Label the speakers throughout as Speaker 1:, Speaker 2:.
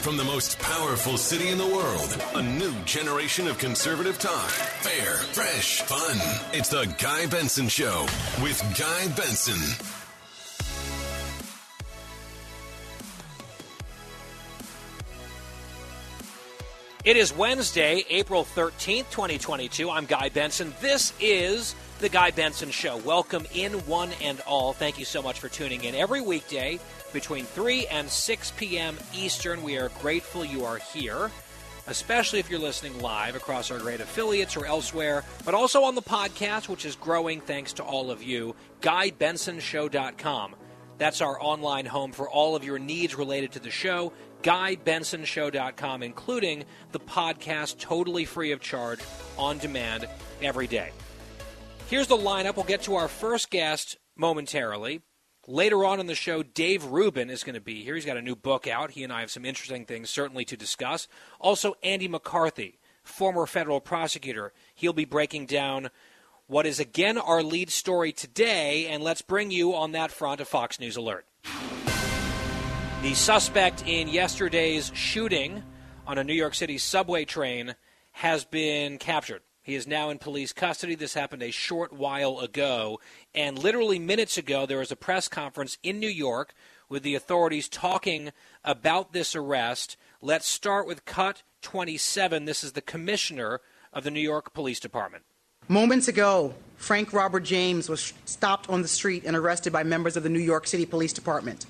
Speaker 1: from the most powerful city in the world, a new generation of conservative talk. Fair, fresh, fun. It's the Guy Benson Show with Guy Benson.
Speaker 2: It is Wednesday, April 13th, 2022. I'm Guy Benson. This is The Guy Benson Show. Welcome in one and all. Thank you so much for tuning in every weekday between 3 and 6 p.m. Eastern. We are grateful you are here, especially if you're listening live across our great affiliates or elsewhere, but also on the podcast, which is growing thanks to all of you. GuyBensonShow.com. That's our online home for all of your needs related to the show. GuyBensonShow.com, including the podcast totally free of charge on demand every day. Here's the lineup. We'll get to our first guest momentarily. Later on in the show, Dave Rubin is going to be here. He's got a new book out. He and I have some interesting things certainly to discuss. Also, Andy McCarthy, former federal prosecutor. He'll be breaking down what is again our lead story today, and let's bring you on that front a Fox News alert. The suspect in yesterday's shooting on a New York City subway train has been captured. He is now in police custody. This happened a short while ago. And literally minutes ago, there was a press conference in New York with the authorities talking about this arrest. Let's start with cut 27. This is the commissioner of the New York Police Department.
Speaker 3: Moments ago, Frank Robert James was stopped on the street and arrested by members of the New York City Police Department.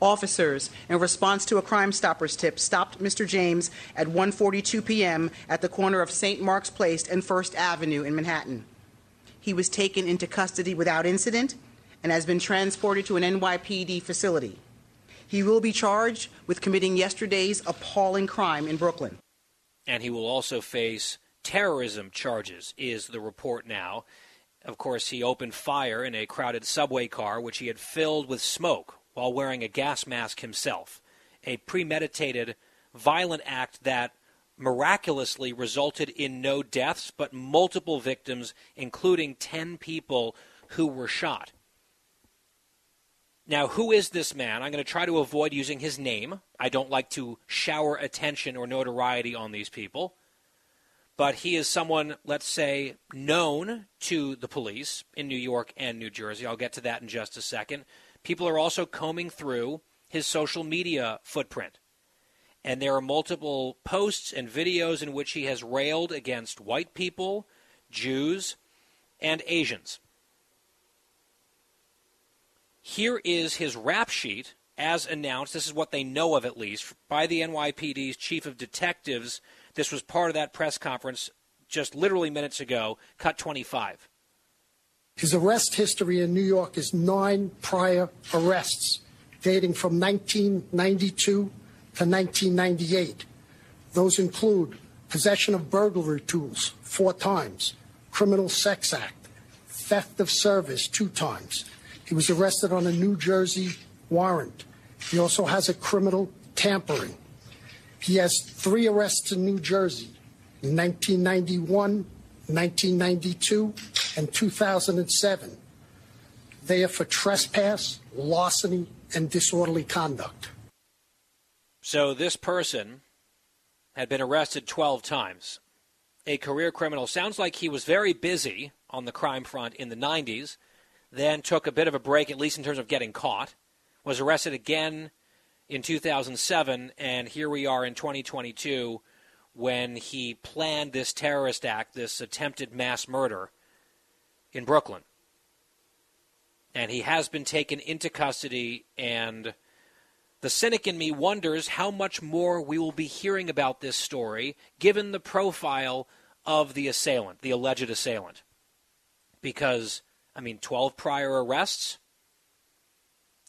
Speaker 3: Officers, in response to a Crime Stoppers tip, stopped Mr. James at 1:42 p.m. at the corner of St. Mark's Place and First Avenue in Manhattan. He was taken into custody without incident and has been transported to an NYPD facility. He will be charged with committing yesterday's appalling crime in Brooklyn.
Speaker 2: And he will also face terrorism charges, is the report now. Of course, he opened fire in a crowded subway car, which he had filled with smoke while wearing a gas mask himself. A premeditated, violent act that miraculously resulted in no deaths, but multiple victims, including 10 people who were shot. Now, who is this man? I'm going to try to avoid using his name. I don't like to shower attention or notoriety on these people. But he is someone, let's say, known to the police in New York and New Jersey. I'll get to that in just a second. People are also combing through his social media footprint. And there are multiple posts and videos in which he has railed against white people, Jews, and Asians. Here is his rap sheet as announced. This is what they know of, at least, by the NYPD's chief of detectives. This was part of that press conference just literally minutes ago, cut 25.
Speaker 4: His arrest history in New York is nine prior arrests dating from 1992 to 1998. Those include possession of burglary tools four times, criminal sex act, theft of service two times. He was arrested on a New Jersey warrant. He also has a criminal tampering. He has three arrests in New Jersey in 1991, 1992, and 2007. They are for trespass, larceny, and disorderly conduct.
Speaker 2: So this person had been arrested 12 times. A career criminal. Sounds like he was very busy on the crime front in the 90s, then took a bit of a break, at least in terms of getting caught, was arrested again in 2007, and here we are in 2022 when he planned this terrorist act, this attempted mass murder in Brooklyn. And he has been taken into custody, and the cynic in me wonders how much more we will be hearing about this story given the profile of the assailant, the alleged assailant. Because, I mean, 12 prior arrests,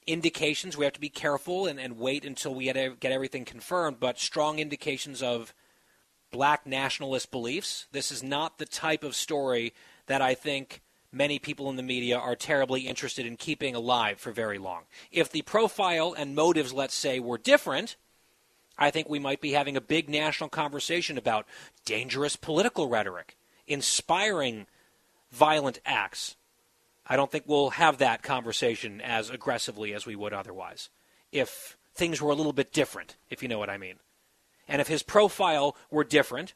Speaker 2: indications. We have to be careful and, and wait until we get, get everything confirmed, but strong indications of black nationalist beliefs. This is not the type of story that I think many people in the media are terribly interested in keeping alive for very long. If the profile and motives, let's say, were different, I think we might be having a big national conversation about dangerous political rhetoric, inspiring violent acts. I don't think we'll have that conversation as aggressively as we would otherwise if things were a little bit different, if you know what I mean. And if his profile were different,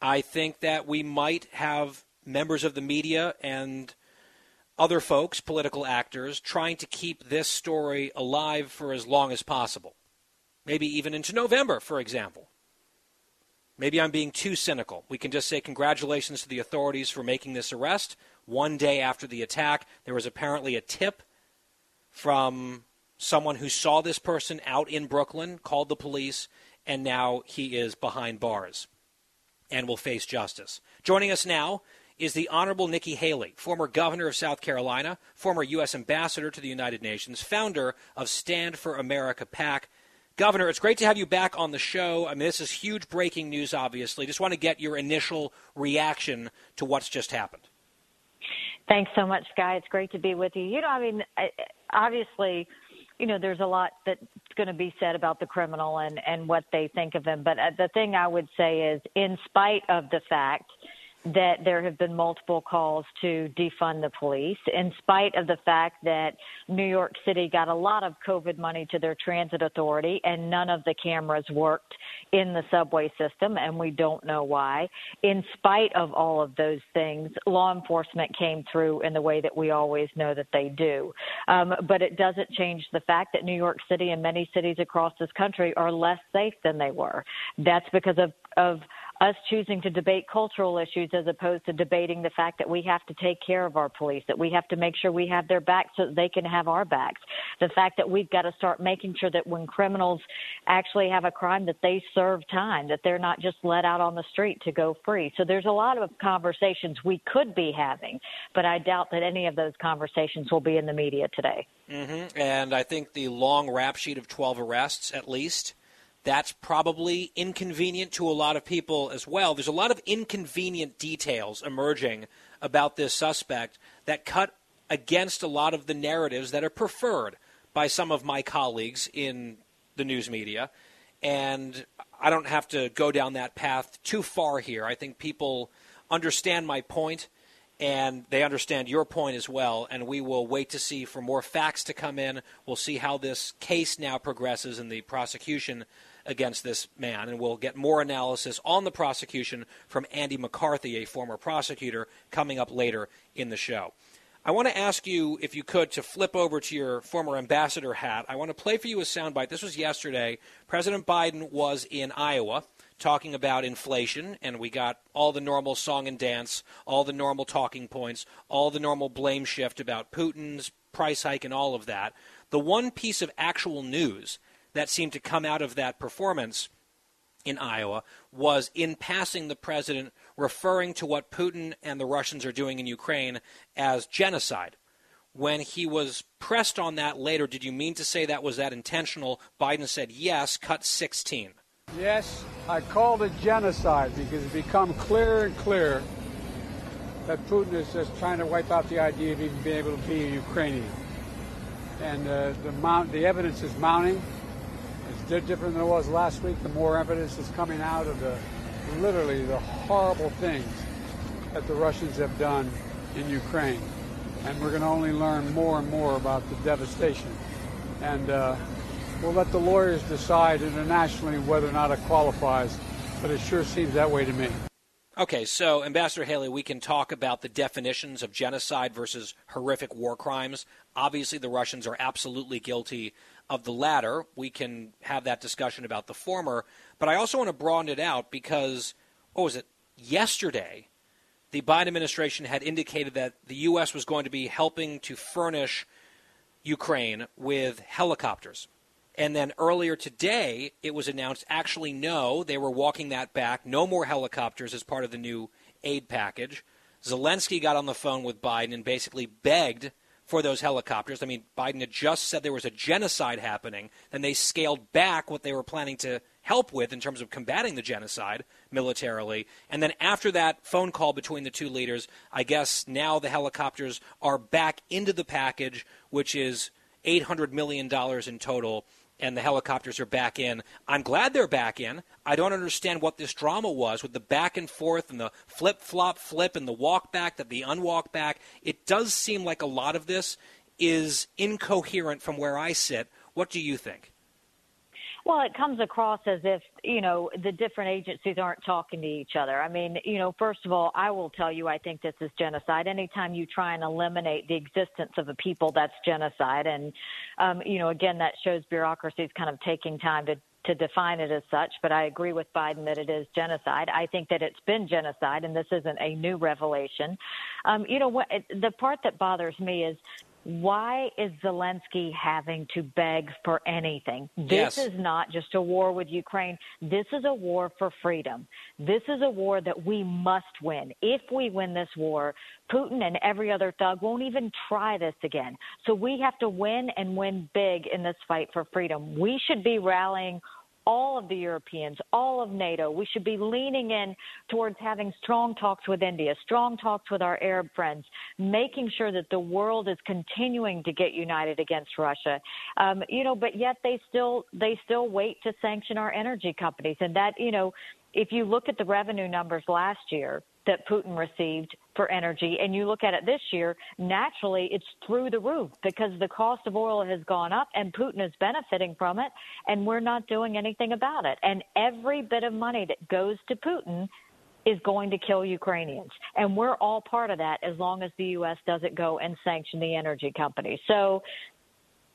Speaker 2: I think that we might have members of the media and other folks, political actors, trying to keep this story alive for as long as possible. Maybe even into November, for example. Maybe I'm being too cynical. We can just say congratulations to the authorities for making this arrest. One day after the attack, there was apparently a tip from someone who saw this person out in Brooklyn, called the police, and now he is behind bars and will face justice. Joining us now is the Honorable Nikki Haley, former governor of South Carolina, former U.S. ambassador to the United Nations, founder of Stand for America PAC. Governor, it's great to have you back on the show. I mean, this is huge breaking news, obviously. Just want to get your initial reaction to what's just happened.
Speaker 5: Thanks so much, Guy. It's great to be with you. You know, I mean, obviously, you know, there's a lot that's going to be said about the criminal and, and what they think of him. But uh, the thing I would say is, in spite of the fact – that there have been multiple calls to defund the police, in spite of the fact that New York City got a lot of COVID money to their transit authority and none of the cameras worked in the subway system, and we don't know why. In spite of all of those things, law enforcement came through in the way that we always know that they do. Um, but it doesn't change the fact that New York City and many cities across this country are less safe than they were. That's because of, of us choosing to debate cultural issues as opposed to debating the fact that we have to take care of our police, that we have to make sure we have their backs so that they can have our backs. The fact that we've got to start making sure that when criminals actually have a crime that they serve time, that they're not just let out on the street to go free. So there's a lot of conversations we could be having, but I doubt that any of those conversations will be in the media today.
Speaker 2: Mm-hmm. And I think the long rap sheet of 12 arrests, at least, that's probably inconvenient to a lot of people as well. There's a lot of inconvenient details emerging about this suspect that cut against a lot of the narratives that are preferred by some of my colleagues in the news media. And I don't have to go down that path too far here. I think people understand my point and they understand your point as well. And we will wait to see for more facts to come in. We'll see how this case now progresses in the prosecution against this man. And we'll get more analysis on the prosecution from Andy McCarthy, a former prosecutor, coming up later in the show. I want to ask you, if you could, to flip over to your former ambassador hat. I want to play for you a soundbite. This was yesterday. President Biden was in Iowa talking about inflation, and we got all the normal song and dance, all the normal talking points, all the normal blame shift about Putin's price hike and all of that. The one piece of actual news that seemed to come out of that performance in Iowa was in passing the president referring to what Putin and the Russians are doing in Ukraine as genocide. When he was pressed on that later, did you mean to say that was that intentional? Biden said yes, cut 16.
Speaker 6: Yes, I called it genocide because it's become clearer and clearer that Putin is just trying to wipe out the idea of even being able to be a Ukrainian. And uh, the, mount, the evidence is mounting different than it was last week. The more evidence is coming out of the literally the horrible things that the Russians have done in Ukraine. And we're going to only learn more and more about the devastation. And uh, we'll let the lawyers decide internationally whether or not it qualifies, but it sure seems that way to me.
Speaker 2: Okay, so Ambassador Haley, we can talk about the definitions of genocide versus horrific war crimes. Obviously, the Russians are absolutely guilty of the latter. We can have that discussion about the former. But I also want to broaden it out because, what was it, yesterday, the Biden administration had indicated that the U.S. was going to be helping to furnish Ukraine with helicopters. And then earlier today, it was announced actually, no, they were walking that back. No more helicopters as part of the new aid package. Zelensky got on the phone with Biden and basically begged for those helicopters. I mean, Biden had just said there was a genocide happening, and they scaled back what they were planning to help with in terms of combating the genocide militarily. And then after that phone call between the two leaders, I guess now the helicopters are back into the package, which is $800 million in total and the helicopters are back in. I'm glad they're back in. I don't understand what this drama was with the back and forth and the flip flop flip and the walk back, that the unwalk back. It does seem like a lot of this is incoherent from where I sit. What do you think?
Speaker 5: Well, it comes across as if, you know, the different agencies aren't talking to each other. I mean, you know, first of all, I will tell you, I think this is genocide. Anytime you try and eliminate the existence of a people, that's genocide. And, um, you know, again, that shows bureaucracy is kind of taking time to to define it as such, but I agree with Biden that it is genocide. I think that it's been genocide, and this isn't a new revelation. Um, you know what? The part that bothers me is why is Zelensky having to beg for anything? This
Speaker 2: yes.
Speaker 5: is not just a war with Ukraine. This is a war for freedom. This is a war that we must win. If we win this war, Putin and every other thug won't even try this again. So we have to win and win big in this fight for freedom. We should be rallying all of the Europeans, all of NATO. We should be leaning in towards having strong talks with India, strong talks with our Arab friends, making sure that the world is continuing to get united against Russia. Um, you know, but yet they still they still wait to sanction our energy companies, and that you know, if you look at the revenue numbers last year that Putin received for energy, and you look at it this year, naturally it's through the roof because the cost of oil has gone up and Putin is benefiting from it, and we're not doing anything about it. And every bit of money that goes to Putin is going to kill Ukrainians. And we're all part of that as long as the U.S. doesn't go and sanction the energy companies. So,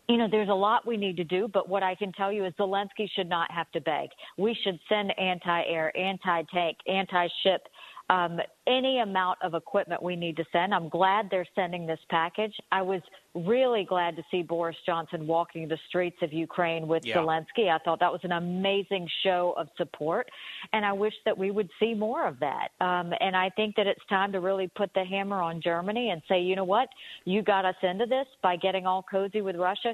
Speaker 5: you know, there's a lot we need to do, but what I can tell you is Zelensky should not have to beg. We should send anti air, anti tank, anti ship um, any amount of equipment we need to send. I'm glad they're sending this package. I was really glad to see Boris Johnson walking the streets of Ukraine with yeah. Zelensky. I thought that was an amazing show of support, and I wish that we would see more of that. Um, and I think that it's time to really put the hammer on Germany and say, you know what, you got us into this by getting all cozy with Russia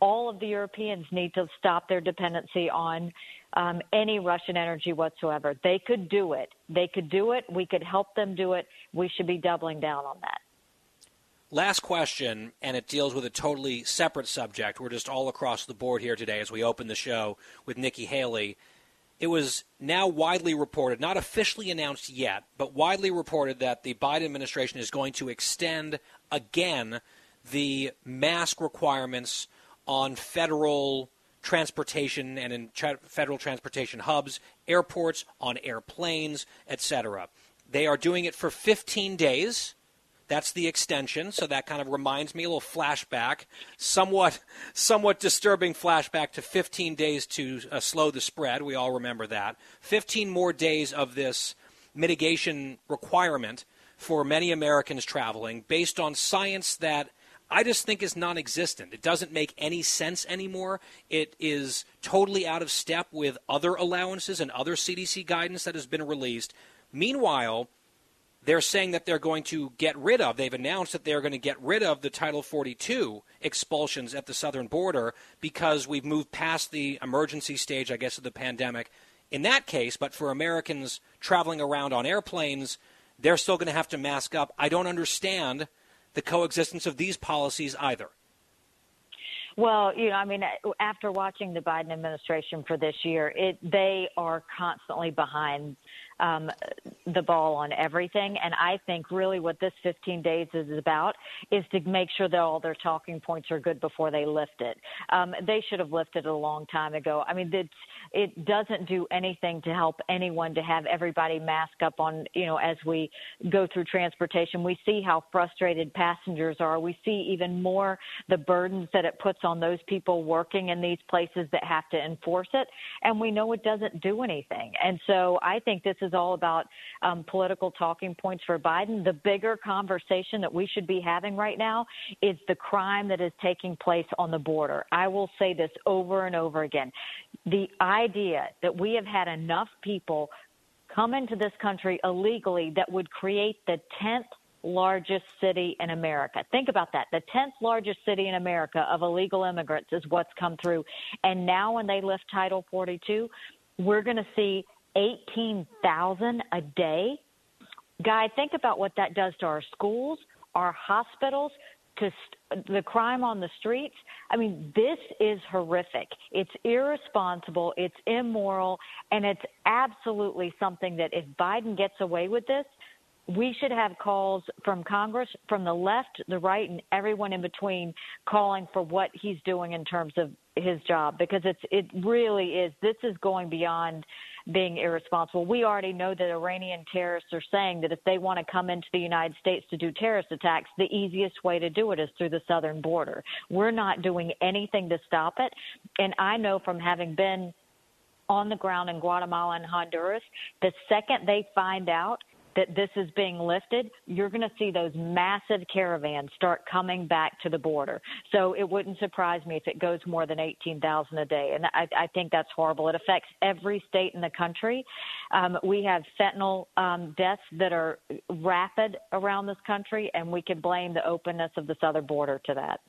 Speaker 5: all of the Europeans need to stop their dependency on um, any Russian energy whatsoever. They could do it. They could do it. We could help them do it. We should be doubling down on that.
Speaker 2: Last question, and it deals with a totally separate subject. We're just all across the board here today as we open the show with Nikki Haley. It was now widely reported, not officially announced yet, but widely reported that the Biden administration is going to extend again the mask requirements on federal transportation and in tra- federal transportation hubs, airports, on airplanes, etc. They are doing it for 15 days. That's the extension, so that kind of reminds me a little flashback, somewhat, somewhat disturbing flashback to 15 days to uh, slow the spread. We all remember that. 15 more days of this mitigation requirement for many Americans traveling, based on science that I just think is non existent. It doesn't make any sense anymore. It is totally out of step with other allowances and other CDC guidance that has been released. Meanwhile, they're saying that they're going to get rid of, they've announced that they're going to get rid of the Title 42 expulsions at the southern border because we've moved past the emergency stage, I guess, of the pandemic. In that case, but for Americans traveling around on airplanes, they're still going to have to mask up. I don't understand the coexistence of these policies either.
Speaker 5: Well, you know, I mean, after watching the Biden administration for this year, it they are constantly behind um, the ball on everything. And I think really what this 15 days is about is to make sure that all their talking points are good before they lift it. Um, they should have lifted it a long time ago. I mean, it doesn't do anything to help anyone to have everybody mask up on, you know, as we go through transportation. We see how frustrated passengers are. We see even more the burdens that it puts on those people working in these places that have to enforce it. And we know it doesn't do anything. And so I think this is all about um, political talking points for Biden. The bigger conversation that we should be having right now is the crime that is taking place on the border. I will say this over and over again. The idea that we have had enough people come into this country illegally that would create the 10th largest city in America. Think about that. The 10th largest city in America of illegal immigrants is what's come through. And now when they lift Title 42, we're going to see 18,000 a day. Guy, think about what that does to our schools, our hospitals, to st- the crime on the streets. I mean, this is horrific. It's irresponsible, it's immoral, and it's absolutely something that if Biden gets away with this, we should have calls from Congress, from the left, the right, and everyone in between calling for what he's doing in terms of his job because it's it really is this is going beyond being irresponsible. We already know that Iranian terrorists are saying that if they want to come into the United States to do terrorist attacks, the easiest way to do it is through the southern border. We're not doing anything to stop it. And I know from having been on the ground in Guatemala and Honduras, the second they find out that this is being lifted, you're going to see those massive caravans start coming back to the border. So it wouldn't surprise me if it goes more than 18,000 a day. And I, I think that's horrible. It affects every state in the country. Um, we have fentanyl um, deaths that are rapid around this country, and we can blame the openness of the southern border to that.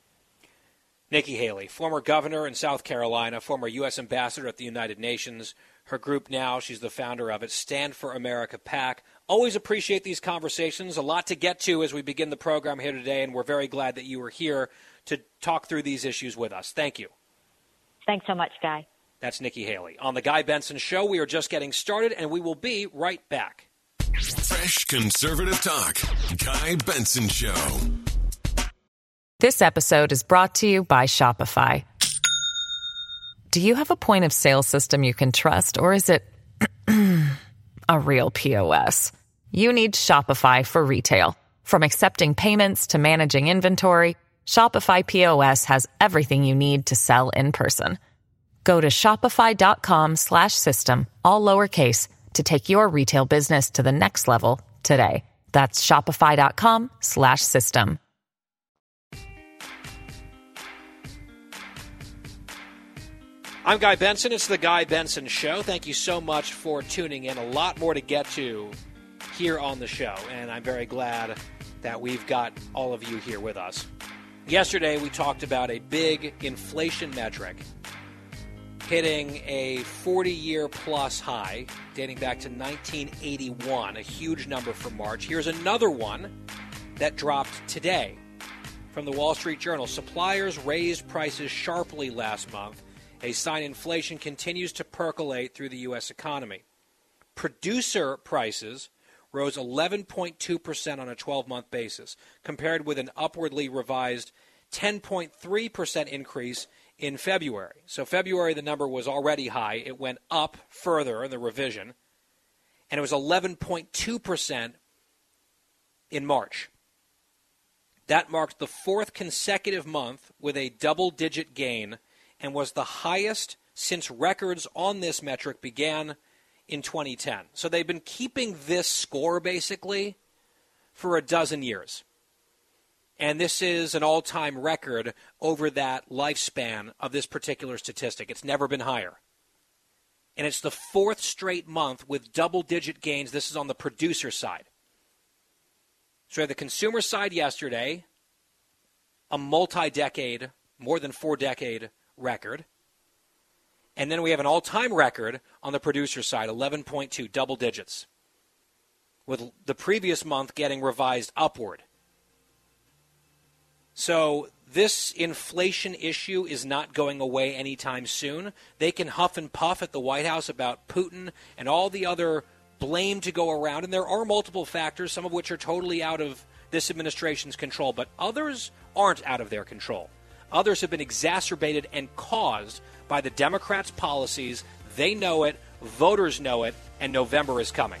Speaker 2: Nikki Haley, former governor in South Carolina, former U.S. ambassador at the United Nations. Her group now, she's the founder of it, Stand for America PAC. Always appreciate these conversations. A lot to get to as we begin the program here today, and we're very glad that you were here to talk through these issues with us. Thank you.
Speaker 5: Thanks so much, Guy.
Speaker 2: That's Nikki Haley. On The Guy Benson Show, we are just getting started, and we will be right back.
Speaker 1: Fresh conservative talk. Guy Benson Show.
Speaker 7: This episode is brought to you by Shopify. Do you have a point of sale system you can trust, or is it a real POS? You need Shopify for retail. From accepting payments to managing inventory, Shopify POS has everything you need to sell in person. Go to shopify.com slash system, all lowercase, to take your retail business to the next level today. That's shopify.com slash system.
Speaker 2: I'm Guy Benson. It's the Guy Benson Show. Thank you so much for tuning in. A lot more to get to here on the show, and I'm very glad that we've got all of you here with us. Yesterday, we talked about a big inflation metric hitting a 40 year plus high dating back to 1981, a huge number for March. Here's another one that dropped today from the Wall Street Journal. Suppliers raised prices sharply last month a sign inflation continues to percolate through the U.S. economy. Producer prices rose 11.2% on a 12 month basis, compared with an upwardly revised 10.3% increase in February. So, February, the number was already high. It went up further in the revision, and it was 11.2% in March. That marked the fourth consecutive month with a double digit gain and was the highest since records on this metric began in 2010. So they've been keeping this score basically for a dozen years. And this is an all time record over that lifespan of this particular statistic. It's never been higher. And it's the fourth straight month with double digit gains. This is on the producer side. So the consumer side yesterday, a multi decade, more than four decade record. And then we have an all time record on the producer side 11.2, double digits, with the previous month getting revised upward. So this inflation issue is not going away anytime soon. They can huff and puff at the White House about Putin and all the other blame to go around. And there are multiple factors, some of which are totally out of this administration's control, but others aren't out of their control. Others have been exacerbated and caused by the Democrats' policies. They know it, voters know it, and November is coming.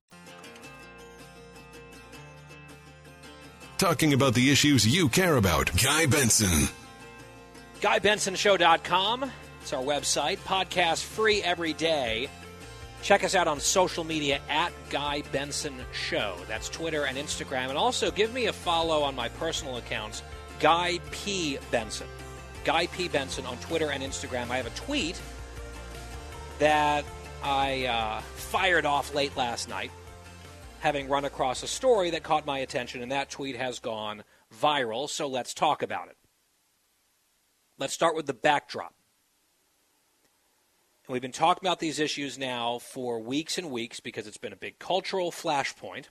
Speaker 1: Talking about the issues you care about. Guy Benson.
Speaker 2: GuyBensonShow.com. It's our website. Podcast free every day. Check us out on social media at Guy Benson Show. That's Twitter and Instagram. And also give me a follow on my personal accounts, Guy P. Benson. Guy P. Benson on Twitter and Instagram. I have a tweet that I uh, fired off late last night, having run across a story that caught my attention, and that tweet has gone viral. So let's talk about it. Let's start with the backdrop. And we've been talking about these issues now for weeks and weeks because it's been a big cultural flashpoint.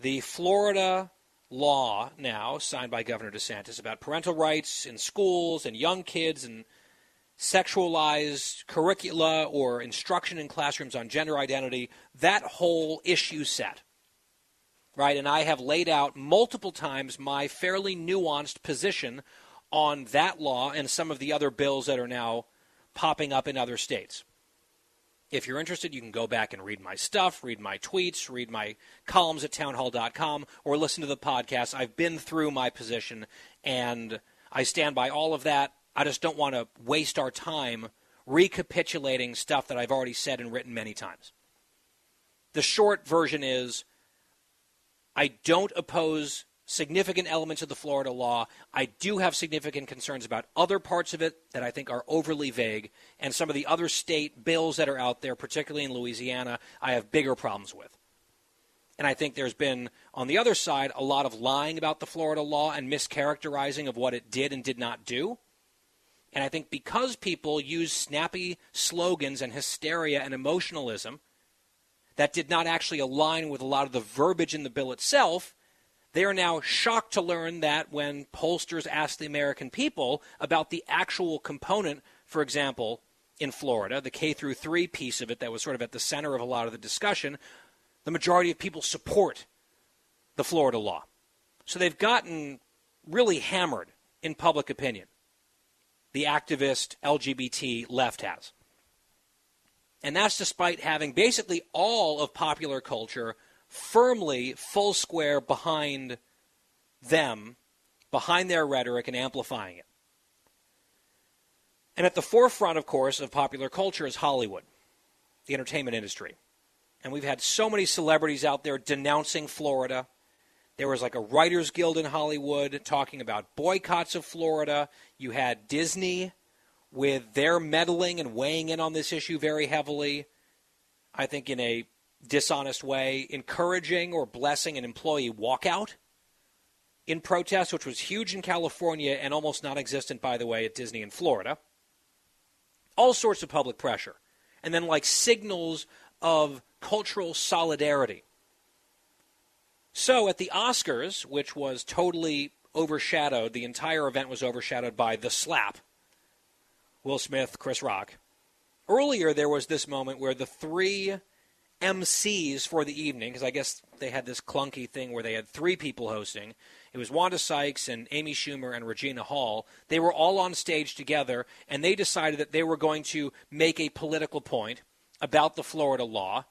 Speaker 2: The Florida law now, signed by Governor DeSantis, about parental rights in schools and young kids and sexualized curricula or instruction in classrooms on gender identity, that whole issue set. Right? And I have laid out multiple times my fairly nuanced position on that law and some of the other bills that are now popping up in other states. If you're interested, you can go back and read my stuff, read my tweets, read my columns at townhall.com, or listen to the podcast. I've been through my position, and I stand by all of that. I just don't want to waste our time recapitulating stuff that I've already said and written many times. The short version is I don't oppose significant elements of the Florida law. I do have significant concerns about other parts of it that I think are overly vague, and some of the other state bills that are out there, particularly in Louisiana, I have bigger problems with. And I think there's been, on the other side, a lot of lying about the Florida law and mischaracterizing of what it did and did not do. And I think because people use snappy slogans and hysteria and emotionalism that did not actually align with a lot of the verbiage in the bill itself, they are now shocked to learn that when pollsters ask the American people about the actual component, for example, in Florida, the K through 3 piece of it that was sort of at the center of a lot of the discussion, the majority of people support the Florida law. So they've gotten really hammered in public opinion. The activist LGBT left has. And that's despite having basically all of popular culture firmly full square behind them, behind their rhetoric and amplifying it. And at the forefront, of course, of popular culture is Hollywood, the entertainment industry. And we've had so many celebrities out there denouncing Florida. There was like a Writers Guild in Hollywood talking about boycotts of Florida. You had Disney with their meddling and weighing in on this issue very heavily. I think in a dishonest way, encouraging or blessing an employee walkout in protest, which was huge in California and almost non existent, by the way, at Disney in Florida. All sorts of public pressure. And then, like, signals of cultural solidarity. So, at the Oscars, which was totally overshadowed, the entire event was overshadowed by The Slap Will Smith, Chris Rock. Earlier, there was this moment where the three MCs for the evening, because I guess they had this clunky thing where they had three people hosting. It was Wanda Sykes and Amy Schumer and Regina Hall. They were all on stage together, and they decided that they were going to make a political point about the Florida law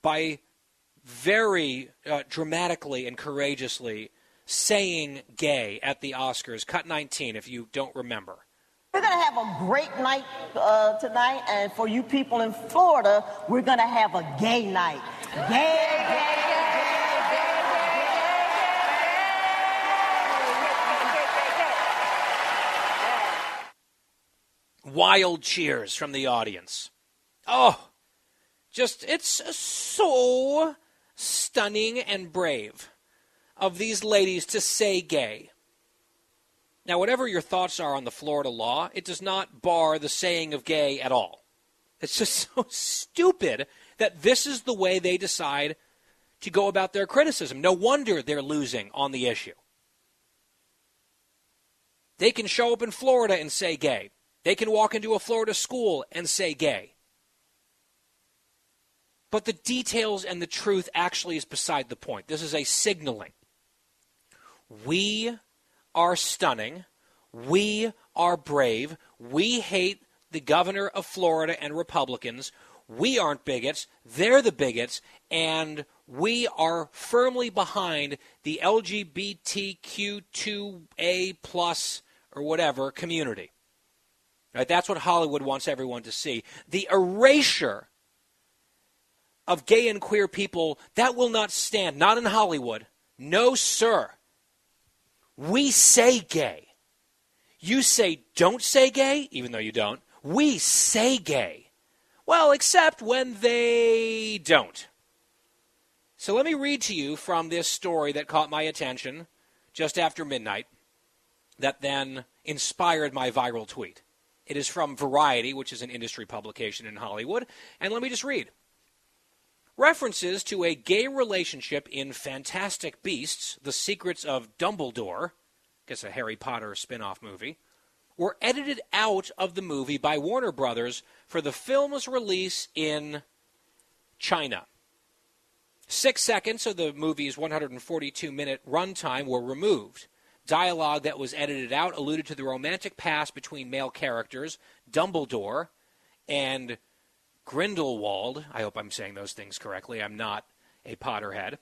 Speaker 2: by very uh, dramatically and courageously saying gay at the Oscars. Cut 19, if you don't remember.
Speaker 8: We're going to have a great night uh, tonight, and for you people in Florida, we're going to have a gay night. Gay, gay,
Speaker 2: Wild cheers from the audience. Oh, just, it's so stunning and brave of these ladies to say gay. Now, whatever your thoughts are on the Florida law, it does not bar the saying of gay at all. It's just so stupid that this is the way they decide to go about their criticism. No wonder they're losing on the issue. They can show up in Florida and say gay. They can walk into a Florida school and say gay. But the details and the truth actually is beside the point. This is a signaling. We are stunning. We are brave. We hate the governor of Florida and Republicans. We aren't bigots. They're the bigots. And we are firmly behind the LGBTQ2A plus or whatever community. Right? That's what Hollywood wants everyone to see. The erasure of gay and queer people, that will not stand. Not in Hollywood. No, sir. We say gay. You say don't say gay, even though you don't. We say gay. Well, except when they don't. So let me read to you from this story that caught my attention just after midnight that then inspired my viral tweet. It is from Variety, which is an industry publication in Hollywood. And let me just read. References to a gay relationship in Fantastic Beasts, The Secrets of Dumbledore, guess a Harry Potter spin off movie, were edited out of the movie by Warner Brothers for the film's release in China. Six seconds of the movie's 142 minute runtime were removed. Dialogue that was edited out alluded to the romantic past between male characters, Dumbledore, and Grindelwald. I hope I'm saying those things correctly. I'm not a Potterhead.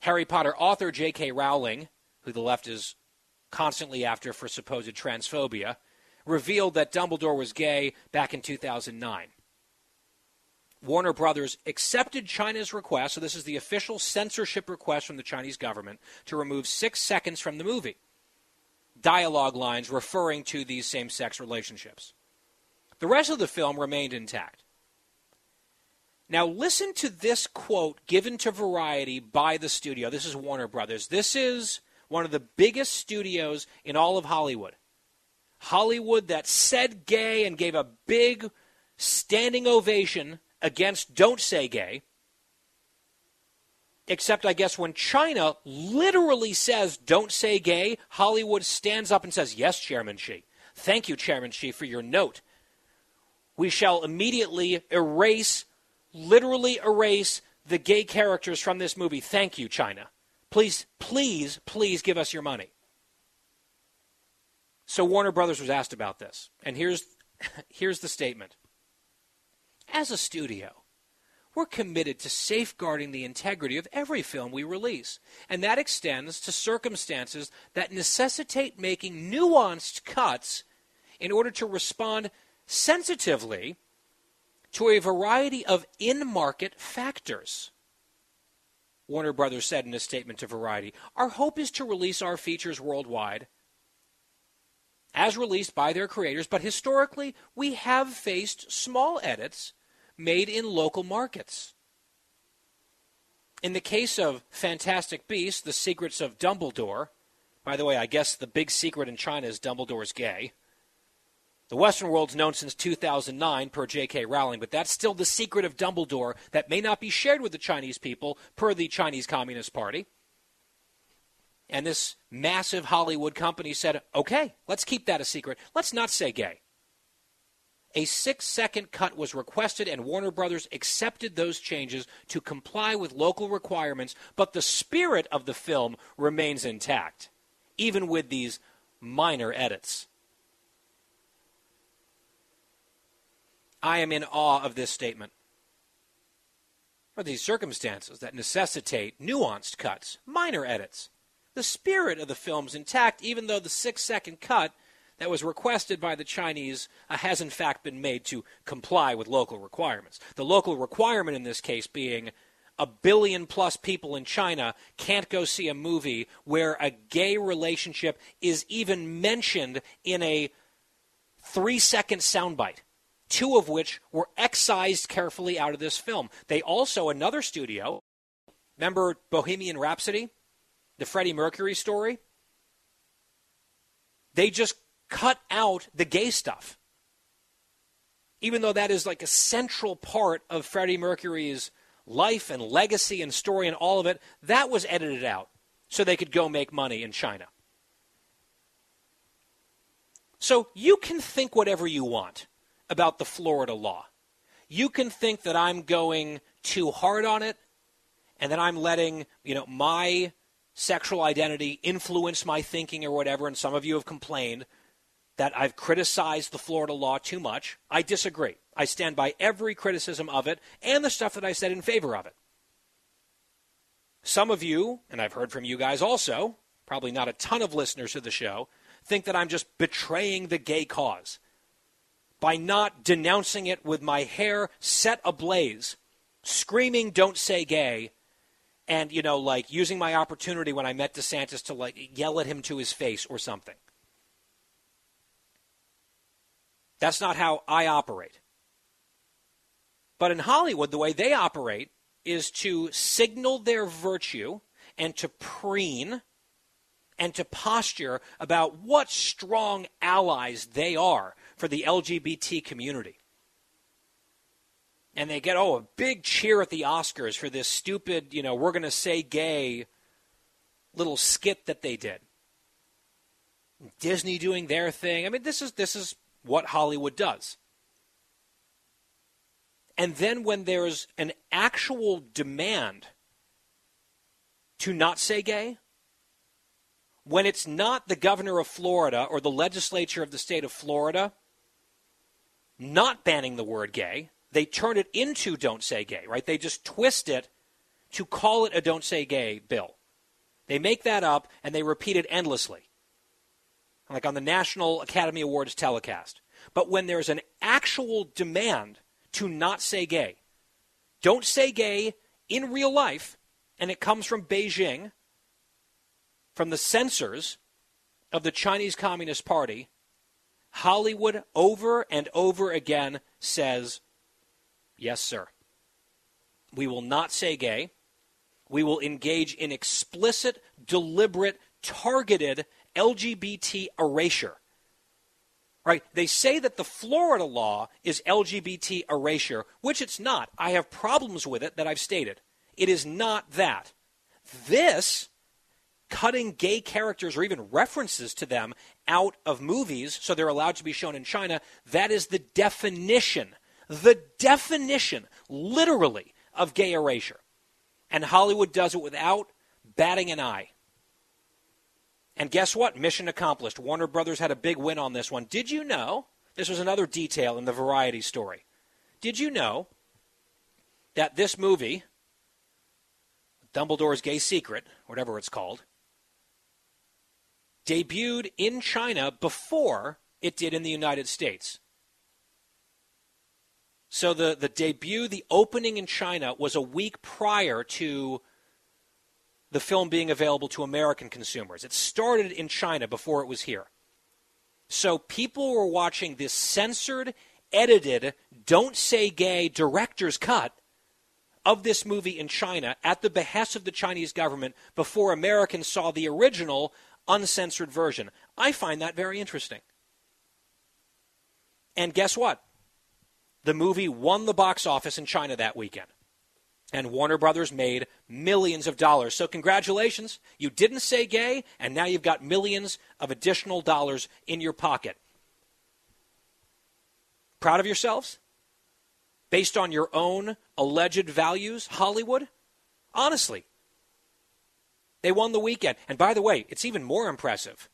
Speaker 2: Harry Potter author J.K. Rowling, who the left is constantly after for supposed transphobia, revealed that Dumbledore was gay back in 2009. Warner Brothers accepted China's request, so this is the official censorship request from the Chinese government, to remove six seconds from the movie. Dialogue lines referring to these same sex relationships. The rest of the film remained intact. Now, listen to this quote given to Variety by the studio. This is Warner Brothers. This is one of the biggest studios in all of Hollywood. Hollywood that said gay and gave a big standing ovation against Don't Say Gay. Except, I guess, when China literally says don't say gay, Hollywood stands up and says, Yes, Chairman Xi. Thank you, Chairman Xi, for your note. We shall immediately erase, literally erase the gay characters from this movie. Thank you, China. Please, please, please give us your money. So Warner Brothers was asked about this, and here's here's the statement. As a studio, we're committed to safeguarding the integrity of every film we release, and that extends to circumstances that necessitate making nuanced cuts in order to respond sensitively to a variety of in market factors. Warner Brothers said in a statement to Variety Our hope is to release our features worldwide as released by their creators, but historically we have faced small edits made in local markets. In the case of Fantastic Beasts, The Secrets of Dumbledore, by the way, I guess the big secret in China is Dumbledore's gay. The Western world's known since 2009 per J.K. Rowling, but that's still the secret of Dumbledore that may not be shared with the Chinese people per the Chinese Communist Party. And this massive Hollywood company said, okay, let's keep that a secret. Let's not say gay. A six second cut was requested, and Warner Brothers accepted those changes to comply with local requirements, but the spirit of the film remains intact, even with these minor edits. I am in awe of this statement. Are these circumstances that necessitate nuanced cuts, minor edits? The spirit of the film's intact, even though the six second cut that was requested by the Chinese uh, has in fact been made to comply with local requirements. The local requirement in this case being a billion plus people in China can't go see a movie where a gay relationship is even mentioned in a three second soundbite two of which were excised carefully out of this film. They also, another studio, remember Bohemian Rhapsody, the Freddie Mercury story? They just cut out the gay stuff. Even though that is like a central part of Freddie Mercury's life and legacy and story and all of it, that was edited out so they could go make money in China. So you can think whatever you want about the Florida law. You can think that I'm going too hard on it and that I'm letting, you know, my sexual identity influence my thinking or whatever, and some of you have complained that I've criticized the Florida law too much. I disagree. I stand by every criticism of it and the stuff that I said in favor of it. Some of you, and I've heard from you guys also, probably not a ton of listeners to the show, think that I'm just betraying the gay cause by not denouncing it with my hair set ablaze, screaming, Don't say gay, and, you know, like using my opportunity when I met DeSantis to, like, yell at him to his face or something. That's not how I operate. But in Hollywood, the way they operate is to signal their virtue and to preen and to posture about what strong allies they are for the LGBT community. And they get, oh, a big cheer at the Oscars for this stupid, you know, we're going to say gay little skit that they did. Disney doing their thing. I mean, this is this is what Hollywood does. And then when there's an actual demand to not say gay, when it's not the governor of Florida or the legislature of the state of Florida not banning the word gay, they turn it into don't say gay, right? They just twist it to call it a don't say gay bill. They make that up and they repeat it endlessly, like on the National Academy Awards telecast. But when there's an actual demand to not say gay, don't say gay in real life, and it comes from Beijing, from the censors of the Chinese Communist Party, Hollywood over and over again says, Yes, sir. We will not say gay. We will engage in explicit, deliberate, targeted LGBT erasure. Right? They say that the Florida law is LGBT erasure, which it's not. I have problems with it that I've stated. It is not that. This cutting gay characters or even references to them out of movies so they're allowed to be shown in China, that is the definition, the definition, literally, of gay erasure. And Hollywood does it without batting an eye. And guess what? Mission accomplished. Warner Brothers had a big win on this one. Did you know? This was another detail in the variety story. Did you know that this movie, Dumbledore's Gay Secret, whatever it's called, debuted in China before it did in the United States. So the, the debut, the opening in China was a week prior to the film being available to American consumers. It started in China before it was here. So people were watching this censored, edited, don't say gay director's cut of this movie in China at the behest of the Chinese government before Americans saw the original uncensored version. I find that very interesting. And guess what? The movie won the box office in China that weekend. And Warner Brothers made millions of dollars. So, congratulations. You didn't say gay, and now you've got millions of additional dollars in your pocket. Proud of yourselves? Based on your own alleged values, Hollywood? Honestly, they won the weekend. And by the way, it's even more impressive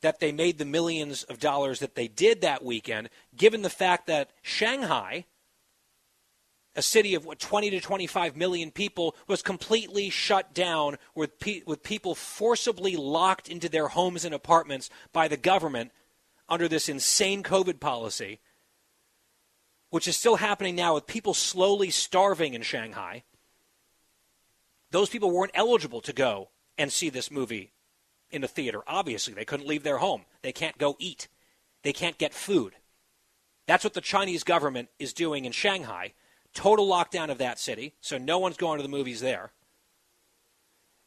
Speaker 2: that they made the millions of dollars that they did that weekend, given the fact that Shanghai, a city of what 20 to 25 million people, was completely shut down with pe- with people forcibly locked into their homes and apartments by the government under this insane COVID policy, which is still happening now with people slowly starving in Shanghai. Those people weren't eligible to go and see this movie in a theater. Obviously, they couldn't leave their home. They can't go eat. They can't get food. That's what the Chinese government is doing in Shanghai. Total lockdown of that city, so no one's going to the movies there.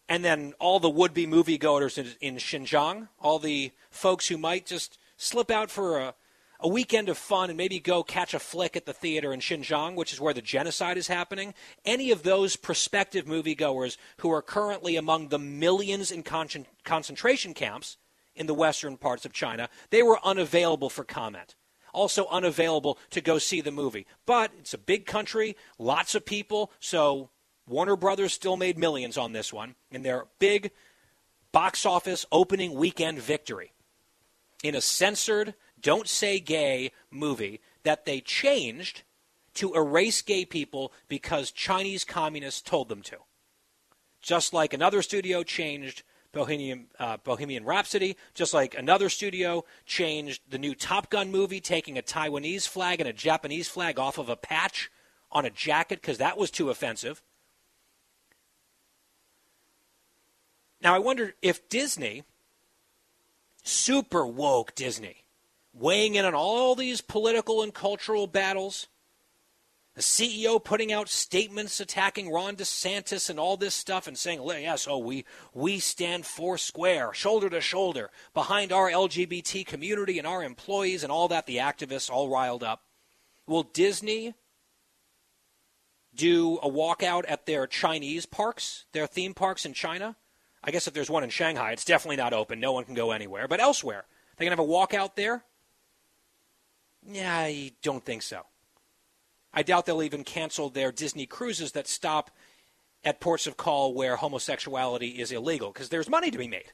Speaker 2: And then all the would be moviegoers in, in Xinjiang, all the folks who might just slip out for a, a weekend of fun and maybe go catch a flick at the theater in Xinjiang, which is where the genocide is happening, any of those prospective moviegoers who are currently among the millions in con- concentration camps in the western parts of China, they were unavailable for comment. Also unavailable to go see the movie. But it's a big country, lots of people, so Warner Brothers still made millions on this one in their big box office opening weekend victory in a censored don't Say Gay movie that they changed to erase gay people because Chinese communists told them to. just like another studio changed Bohemian, uh, Bohemian Rhapsody, just like another studio changed the new Top Gun movie, taking a Taiwanese flag and a Japanese flag off of a patch on a jacket because that was too offensive. Now, I wonder if Disney, super woke Disney, weighing in on all these political and cultural battles, the CEO putting out statements attacking Ron DeSantis and all this stuff and saying, yes, oh, we, we stand four square, shoulder to shoulder, behind our LGBT community and our employees and all that, the activists all riled up. Will Disney do a walkout at their Chinese parks, their theme parks in China? I guess if there's one in Shanghai, it's definitely not open. No one can go anywhere. But elsewhere, they can have a walkout there? Yeah, I don't think so. I doubt they'll even cancel their Disney cruises that stop at ports of call where homosexuality is illegal because there's money to be made.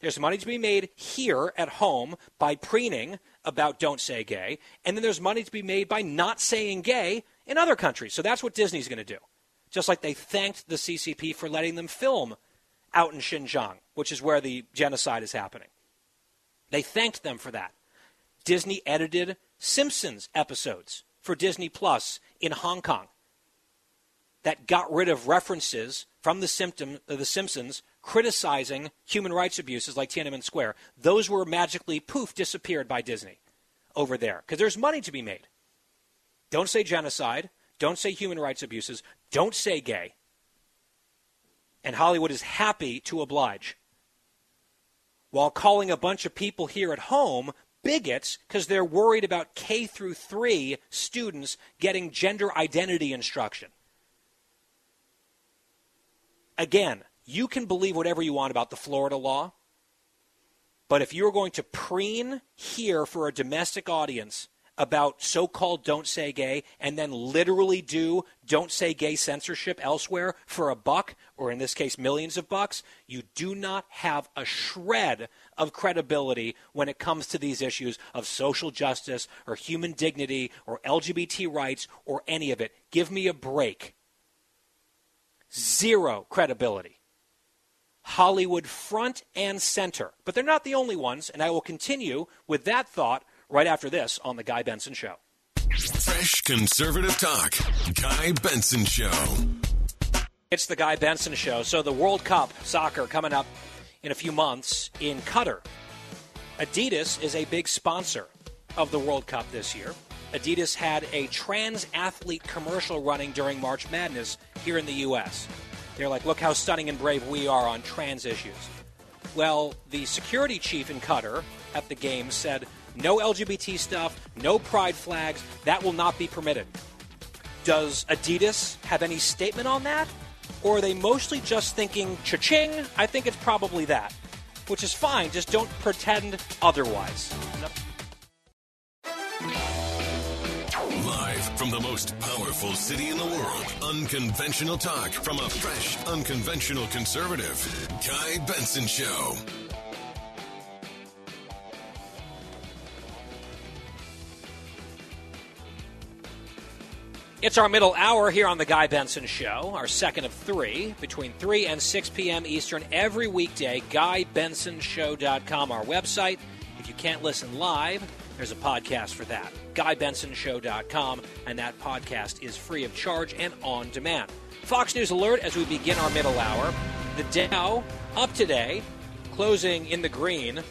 Speaker 2: There's money to be made here at home by preening about don't say gay, and then there's money to be made by not saying gay in other countries. So that's what Disney's going to do. Just like they thanked the CCP for letting them film out in Xinjiang, which is where the genocide is happening. They thanked them for that. Disney edited Simpsons episodes for Disney Plus in Hong Kong that got rid of references from the, symptom, uh, the Simpsons criticizing human rights abuses like Tiananmen Square. Those were magically poof disappeared by Disney over there because there's money to be made. Don't say genocide. Don't say human rights abuses. Don't say gay. And Hollywood is happy to oblige while calling a bunch of people here at home bigots because they're worried about K through 3 students getting gender identity instruction. Again, you can believe whatever you want about the Florida law, but if you're going to preen here for a domestic audience about so called don't say gay and then literally do don't say gay censorship elsewhere for a buck, or in this case, millions of bucks, you do not have a shred of credibility when it comes to these issues of social justice or human dignity or LGBT rights or any of it. Give me a break. Zero credibility. Hollywood front and center. But they're not the only ones, and I will continue with that thought right after this on The Guy Benson Show.
Speaker 1: Fresh conservative talk. Guy Benson Show.
Speaker 2: It's The Guy Benson Show. So, the World Cup soccer coming up in a few months in Qatar. Adidas is a big sponsor of the World Cup this year. Adidas had a trans athlete commercial running during March Madness here in the U.S. They're like, look how stunning and brave we are on trans issues. Well, the security chief in Qatar at the game said, no LGBT stuff, no pride flags. That will not be permitted. Does Adidas have any statement on that? Or are they mostly just thinking cha-ching? I think it's probably that, which is fine. Just don't pretend otherwise.
Speaker 1: Live from the most powerful city in the world, unconventional talk from a fresh, unconventional conservative. Guy Benson Show.
Speaker 2: It's our middle hour here on The Guy Benson Show, our second of three, between 3 and 6 p.m. Eastern every weekday. GuyBensonShow.com, our website. If you can't listen live, there's a podcast for that. GuyBensonShow.com, and that podcast is free of charge and on demand. Fox News Alert as we begin our middle hour. The Dow up today, closing in the green,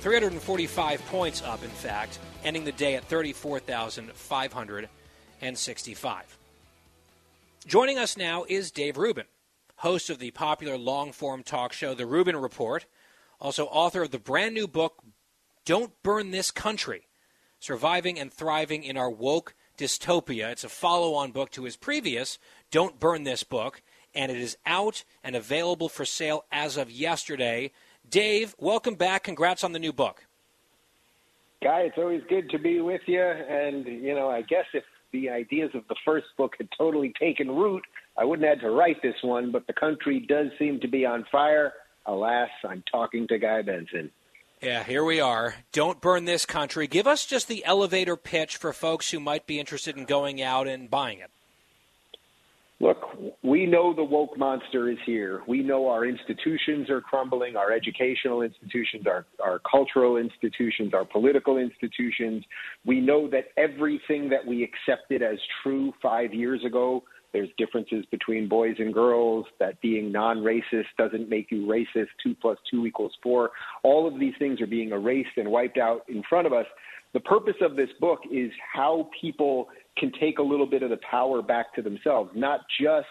Speaker 2: 345 points up, in fact, ending the day at 34,500 and 65. Joining us now is Dave Rubin, host of the popular long form talk show, The Rubin Report, also author of the brand new book, Don't Burn This Country Surviving and Thriving in Our Woke Dystopia. It's a follow on book to his previous, Don't Burn This book, and it is out and available for sale as of yesterday. Dave, welcome back. Congrats on the new book.
Speaker 9: Guy, it's always good to be with you. And, you know, I guess if the ideas of the first book had totally taken root, I wouldn't have had to write this one, but the country does seem to be on fire. Alas, I'm talking to Guy Benson.
Speaker 2: Yeah, here we are. Don't burn this country. Give us just the elevator pitch for folks who might be interested in going out and buying it.
Speaker 9: Look, we know the woke monster is here. We know our institutions are crumbling, our educational institutions, our, our cultural institutions, our political institutions. We know that everything that we accepted as true five years ago, there's differences between boys and girls, that being non racist doesn't make you racist, two plus two equals four. All of these things are being erased and wiped out in front of us. The purpose of this book is how people can take a little bit of the power back to themselves, not just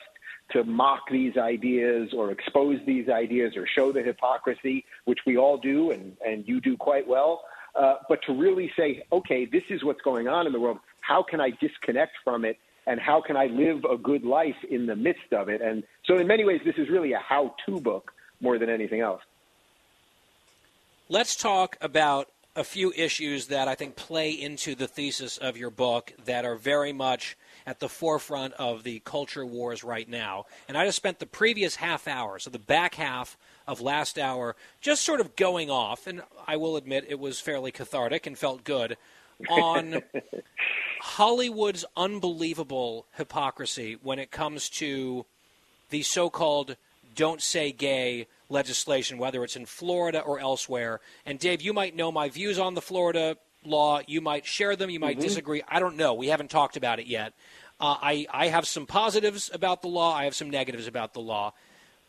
Speaker 9: to mock these ideas or expose these ideas or show the hypocrisy, which we all do and, and you do quite well, uh, but to really say, okay, this is what's going on in the world. How can I disconnect from it? And how can I live a good life in the midst of it? And so, in many ways, this is really a how to book more than anything else.
Speaker 2: Let's talk about a few issues that I think play into the thesis of your book that are very much at the forefront of the culture wars right now. And I just spent the previous half hour, so the back half of last hour, just sort of going off, and I will admit it was fairly cathartic and felt good, on Hollywood's unbelievable hypocrisy when it comes to the so called don't say gay legislation, whether it's in Florida or elsewhere. And Dave, you might know my views on the Florida law. You might share them, you might mm-hmm. disagree. I don't know. We haven't talked about it yet. Uh, I, I have some positives about the law, I have some negatives about the law,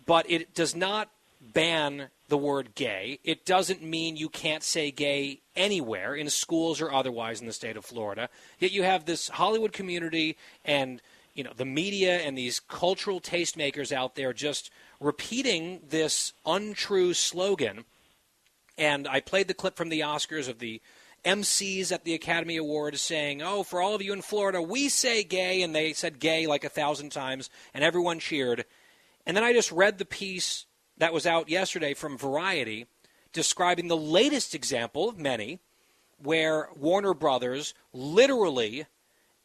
Speaker 2: but it does not ban the word gay. It doesn't mean you can't say gay anywhere in schools or otherwise in the state of Florida. Yet you have this Hollywood community and you know the media and these cultural tastemakers out there just repeating this untrue slogan. And I played the clip from the Oscars of the MCs at the Academy Awards saying, "Oh, for all of you in Florida, we say gay," and they said gay like a thousand times, and everyone cheered. And then I just read the piece that was out yesterday from Variety describing the latest example of many where Warner Brothers literally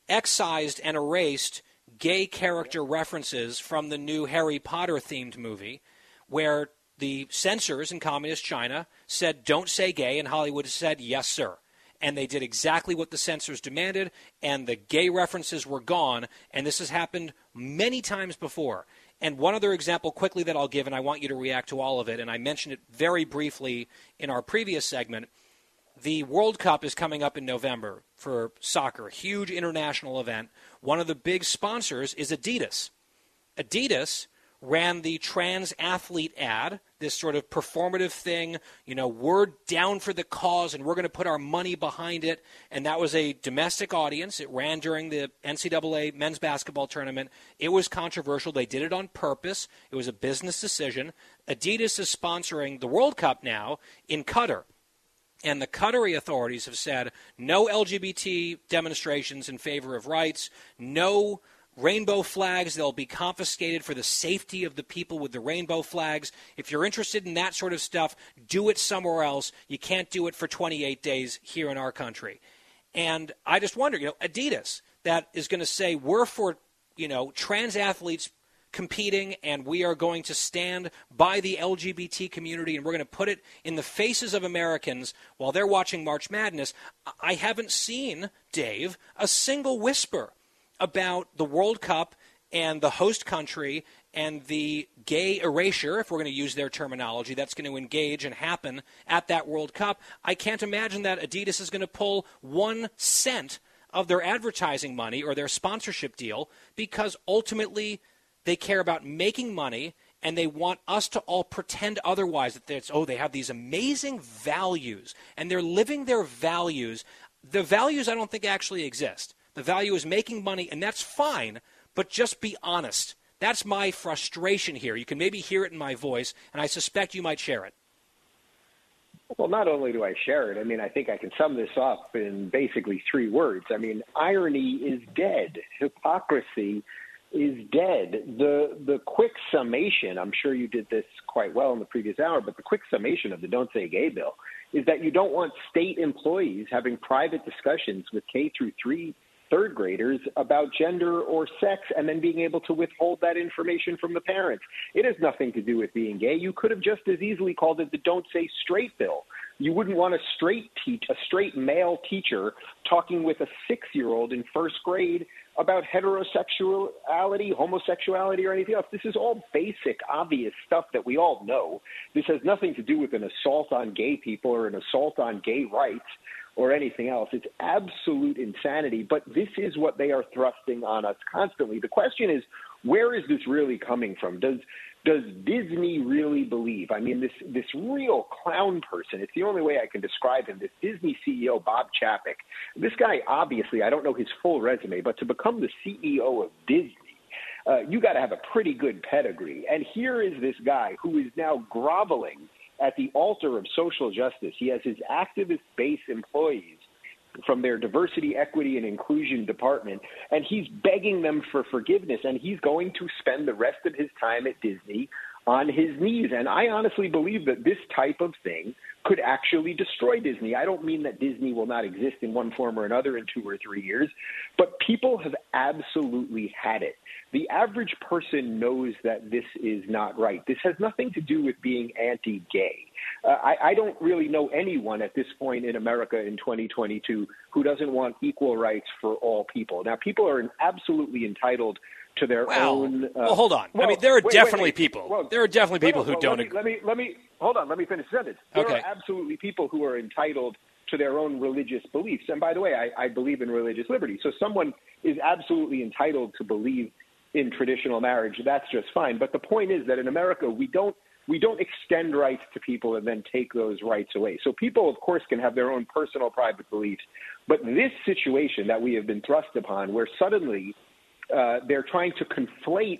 Speaker 2: excised and erased gay character references from the new Harry Potter themed movie, where the censors in communist China said, don't say gay, and Hollywood said, yes, sir and they did exactly what the censors demanded, and the gay references were gone. And this has happened many times before. And one other example quickly that I'll give, and I want you to react to all of it, and I mentioned it very briefly in our previous segment. The World Cup is coming up in November for soccer, huge international event. One of the big sponsors is Adidas. Adidas ran the trans athlete ad, this sort of performative thing. You know, we're down for the cause and we're going to put our money behind it. And that was a domestic audience. It ran during the NCAA men's basketball tournament. It was controversial. They did it on purpose, it was a business decision. Adidas is sponsoring the World Cup now in Qatar. And the Qatari authorities have said no LGBT demonstrations in favor of rights, no rainbow flags. They'll be confiscated for the safety of the people with the rainbow flags. If you're interested in that sort of stuff, do it somewhere else. You can't do it for 28 days here in our country. And I just wonder, you know, Adidas that is going to say we're for, you know, trans athletes competing and we are going to stand by the LGBT community and we're going to put it in the faces of Americans while they're watching March Madness. I haven't seen, Dave, a single whisper about the World Cup and the host country and the gay erasure, if we're going to use their terminology, that's going to engage and happen at that World Cup. I can't imagine that Adidas is going to pull one cent of their advertising money or their sponsorship deal because ultimately they care about making money and they want us to all pretend otherwise that it's oh they have these amazing values and they're living their values the values i don't think actually exist the value is making money, and that's fine, but just be honest. That's my frustration here. You can maybe hear it in my voice, and I suspect you might share it.
Speaker 9: Well, not only do I share it, I mean, I think I can sum this up in basically three words. I mean, irony is dead. Hypocrisy is dead. The the quick summation, I'm sure you did this quite well in the previous hour, but the quick summation of the Don't Say Gay bill is that you don't want state employees having private discussions with K through 3 third graders about gender or sex and then being able to withhold that information from the parents. It has nothing to do with being gay. You could have just as easily called it the Don't Say Straight bill. You wouldn't want a straight teach a straight male teacher talking with a six year old in first grade about heterosexuality, homosexuality, or anything else. This is all basic, obvious stuff that we all know. This has nothing to do with an assault on gay people or an assault on gay rights or anything else. It's absolute insanity, but this is what they are thrusting on us constantly. The question is, where is this really coming from? Does does Disney really believe? I mean, this this real clown person. It's the only way I can describe him. This Disney CEO Bob Chapek. This guy, obviously, I don't know his full resume, but to become the CEO of Disney, uh, you got to have a pretty good pedigree. And here is this guy who is now groveling at the altar of social justice. He has his activist base employees from their diversity, equity, and inclusion department, and he's begging them for forgiveness, and he's going to spend the rest of his time at Disney on his knees. And I honestly believe that this type of thing could actually destroy Disney. I don't mean that Disney will not exist in one form or another in two or three years, but people have absolutely had it. The average person knows that this is not right. This has nothing to do with being anti gay. Uh, I, I don't really know anyone at this point in America in 2022 who doesn't want equal rights for all people. Now, people are absolutely entitled to their
Speaker 2: well,
Speaker 9: own. Uh,
Speaker 2: well, hold on.
Speaker 9: Well,
Speaker 2: I mean, there are
Speaker 9: wait,
Speaker 2: definitely
Speaker 9: wait, wait.
Speaker 2: people.
Speaker 9: Well,
Speaker 2: there are definitely people
Speaker 9: no, no,
Speaker 2: who don't
Speaker 9: let me,
Speaker 2: agree.
Speaker 9: Let me let me hold on. Let me finish the sentence. There
Speaker 2: Okay.
Speaker 9: are absolutely people who are entitled to their own religious beliefs. And by the way, I, I believe in religious liberty. So someone is absolutely entitled to believe in traditional marriage. That's just fine. But the point is that in America, we don't we don't extend rights to people and then take those rights away. So people, of course, can have their own personal private beliefs. But this situation that we have been thrust upon, where suddenly uh, they're trying to conflate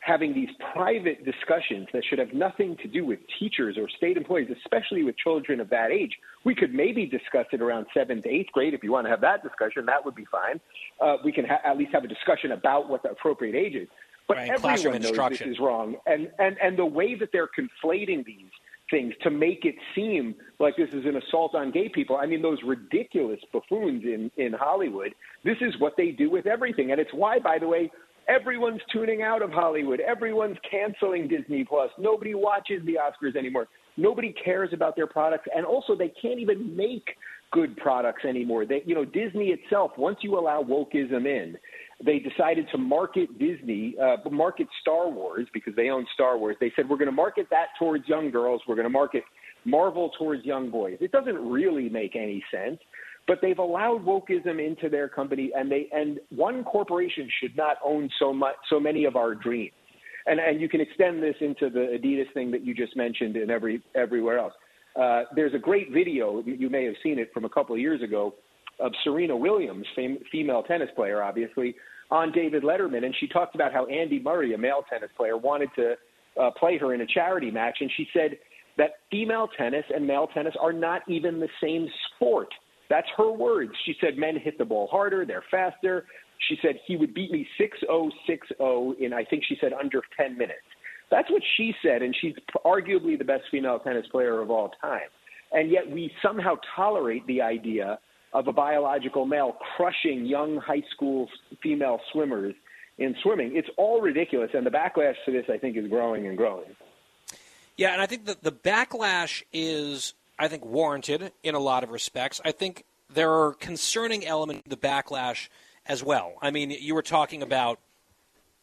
Speaker 9: having these private discussions that should have nothing to do with teachers or state employees, especially with children of that age. We could maybe discuss it around seventh, eighth grade if you want to have that discussion. That would be fine. Uh, we can ha- at least have a discussion about what the appropriate age is. But
Speaker 2: Right,
Speaker 9: everyone knows
Speaker 2: instruction.
Speaker 9: this is wrong, and and and the way that they're conflating these things to make it seem like this is an assault on gay people. I mean, those ridiculous buffoons in in Hollywood. This is what they do with everything, and it's why, by the way, everyone's tuning out of Hollywood. Everyone's canceling Disney Plus. Nobody watches the Oscars anymore. Nobody cares about their products, and also they can't even make good products anymore. They, you know, Disney itself. Once you allow wokeism in, they decided to market Disney, uh, market Star Wars because they own Star Wars. They said we're going to market that towards young girls. We're going to market Marvel towards young boys. It doesn't really make any sense, but they've allowed wokeism into their company, and they and one corporation should not own so much, so many of our dreams. And and you can extend this into the Adidas thing that you just mentioned and every everywhere else. Uh, there's a great video you may have seen it from a couple of years ago of Serena Williams, fam- female tennis player, obviously, on David Letterman, and she talked about how Andy Murray, a male tennis player, wanted to uh, play her in a charity match, and she said that female tennis and male tennis are not even the same sport. That's her words. She said men hit the ball harder, they're faster. She said he would beat me 6-0, 6-0 in I think she said under 10 minutes. That's what she said, and she's arguably the best female tennis player of all time. And yet we somehow tolerate the idea of a biological male crushing young high school female swimmers in swimming. It's all ridiculous, and the backlash to this, I think, is growing and growing.
Speaker 2: Yeah, and I think that the backlash is, I think, warranted in a lot of respects. I think there are concerning elements of the backlash as well. I mean, you were talking about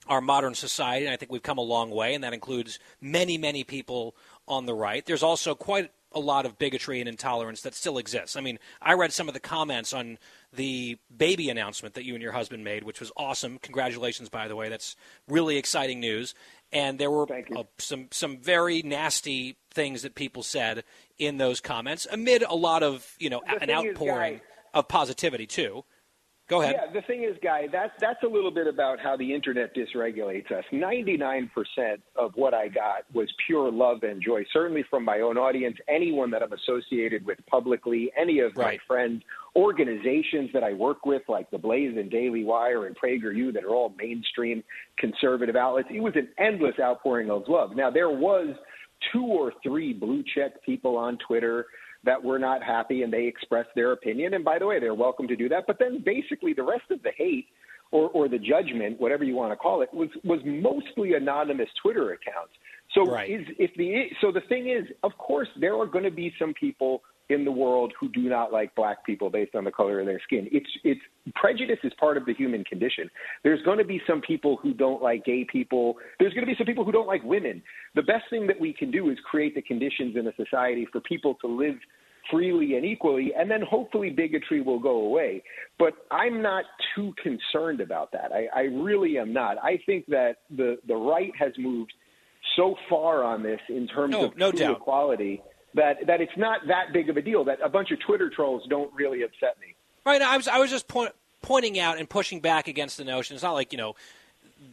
Speaker 2: our modern society, and I think we've come a long way, and that includes many, many people on the right. There's also quite a lot of bigotry and intolerance that still exists. I mean, I read some of the comments on the baby announcement that you and your husband made, which was awesome. Congratulations, by the way. That's really exciting news. And there were uh, some some very nasty things that people said in those comments, amid a lot of you know
Speaker 9: The
Speaker 2: an
Speaker 9: thing is,
Speaker 2: outpouring of positivity too. Go ahead.
Speaker 9: Yeah, the thing is, Guy, that's that's a little bit about how the internet dysregulates us. Ninety-nine percent of what I got was pure love and joy, certainly from my own audience, anyone that I'm associated with publicly, any of my friends, organizations that I work with, like the Blaze and Daily Wire and PragerU, that are all mainstream conservative outlets. It was an endless outpouring of love. Now there was two or three blue check people on Twitter that were not happy and they expressed their opinion. And by the way, they're welcome to do that. But then basically the rest of the hate or, or the judgment, whatever you want to call it, was was mostly anonymous Twitter accounts. So
Speaker 2: Right.
Speaker 9: is if the so the thing is, of course, there are going to be some people in the world who do not like black people based on the color of their skin. It's it's prejudice is part of the human condition. There's going to be some people who don't like gay people. There's going to be some people who don't like women. The best thing that we can do is create the conditions in a society for people to live freely and equally, and then hopefully bigotry will go away. But I'm not too concerned about that. I, I really am not. I think that the the right has moved so far on this in terms
Speaker 2: no,
Speaker 9: of
Speaker 2: no doubt.
Speaker 9: equality that that it's not that big of a deal. That a bunch of Twitter trolls don't really upset me.
Speaker 2: Right. I was I was just point, pointing out and pushing back against the notion. It's not like you know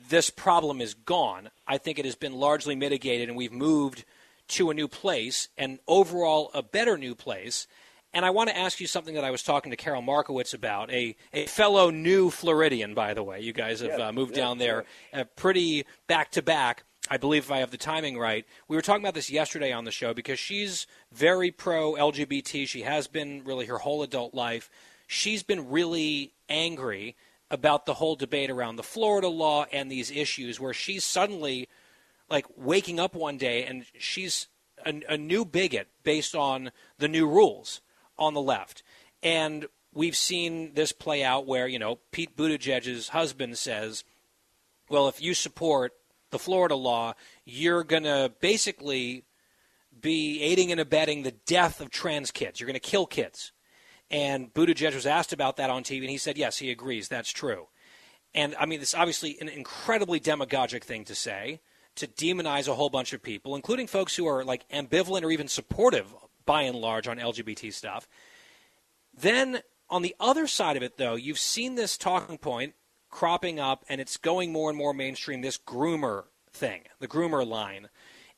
Speaker 2: this problem is gone. I think it has been largely mitigated, and we've moved to a new place, and overall a better new place. And I want to ask you something that I was talking to Carol Markowitz about, a, a fellow new Floridian, by the way. You guys have
Speaker 9: Yes,
Speaker 2: uh, moved
Speaker 9: yes,
Speaker 2: down there uh, pretty back to back. I believe if I have the timing right. We were talking about this yesterday on the show because she's very pro LGBT. She has been really her whole adult life. She's been really angry about the whole debate around the Florida law and these issues where she's suddenly like waking up one day and she's a, a new bigot based on the new rules on the left. And we've seen this play out where, you know, Pete Buttigieg's husband says, well, if you support the Florida law, you're going to basically be aiding and abetting the death of trans kids. You're going to kill kids. And Buttigieg was asked about that on TV, and he said, yes, he agrees. That's true. And I mean, it's obviously an incredibly demagogic thing to say to demonize a whole bunch of people, including folks who are like ambivalent or even supportive by and large on LGBT stuff. Then on the other side of it, though, you've seen this talking point cropping up and it's going more and more mainstream this groomer thing, the groomer line.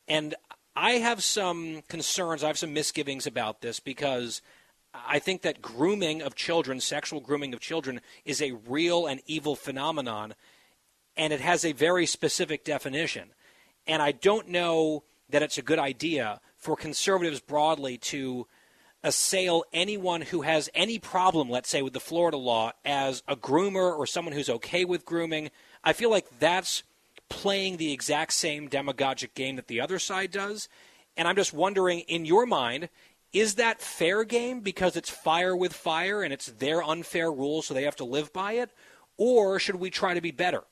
Speaker 2: And I have some concerns, I have some misgivings about this because I think that grooming of children, sexual grooming of children, is a real and evil phenomenon and it has a very specific definition. And I don't know that it's a good idea for conservatives broadly to assail anyone who has any problem, let's say, with the Florida law as a groomer or someone who's okay with grooming. I feel like that's playing the exact same demagogic game that the other side does. And I'm just wondering, in your mind, is that fair game because it's fire with fire and it's their unfair rules, so they have to live by it? Or should we try to be better?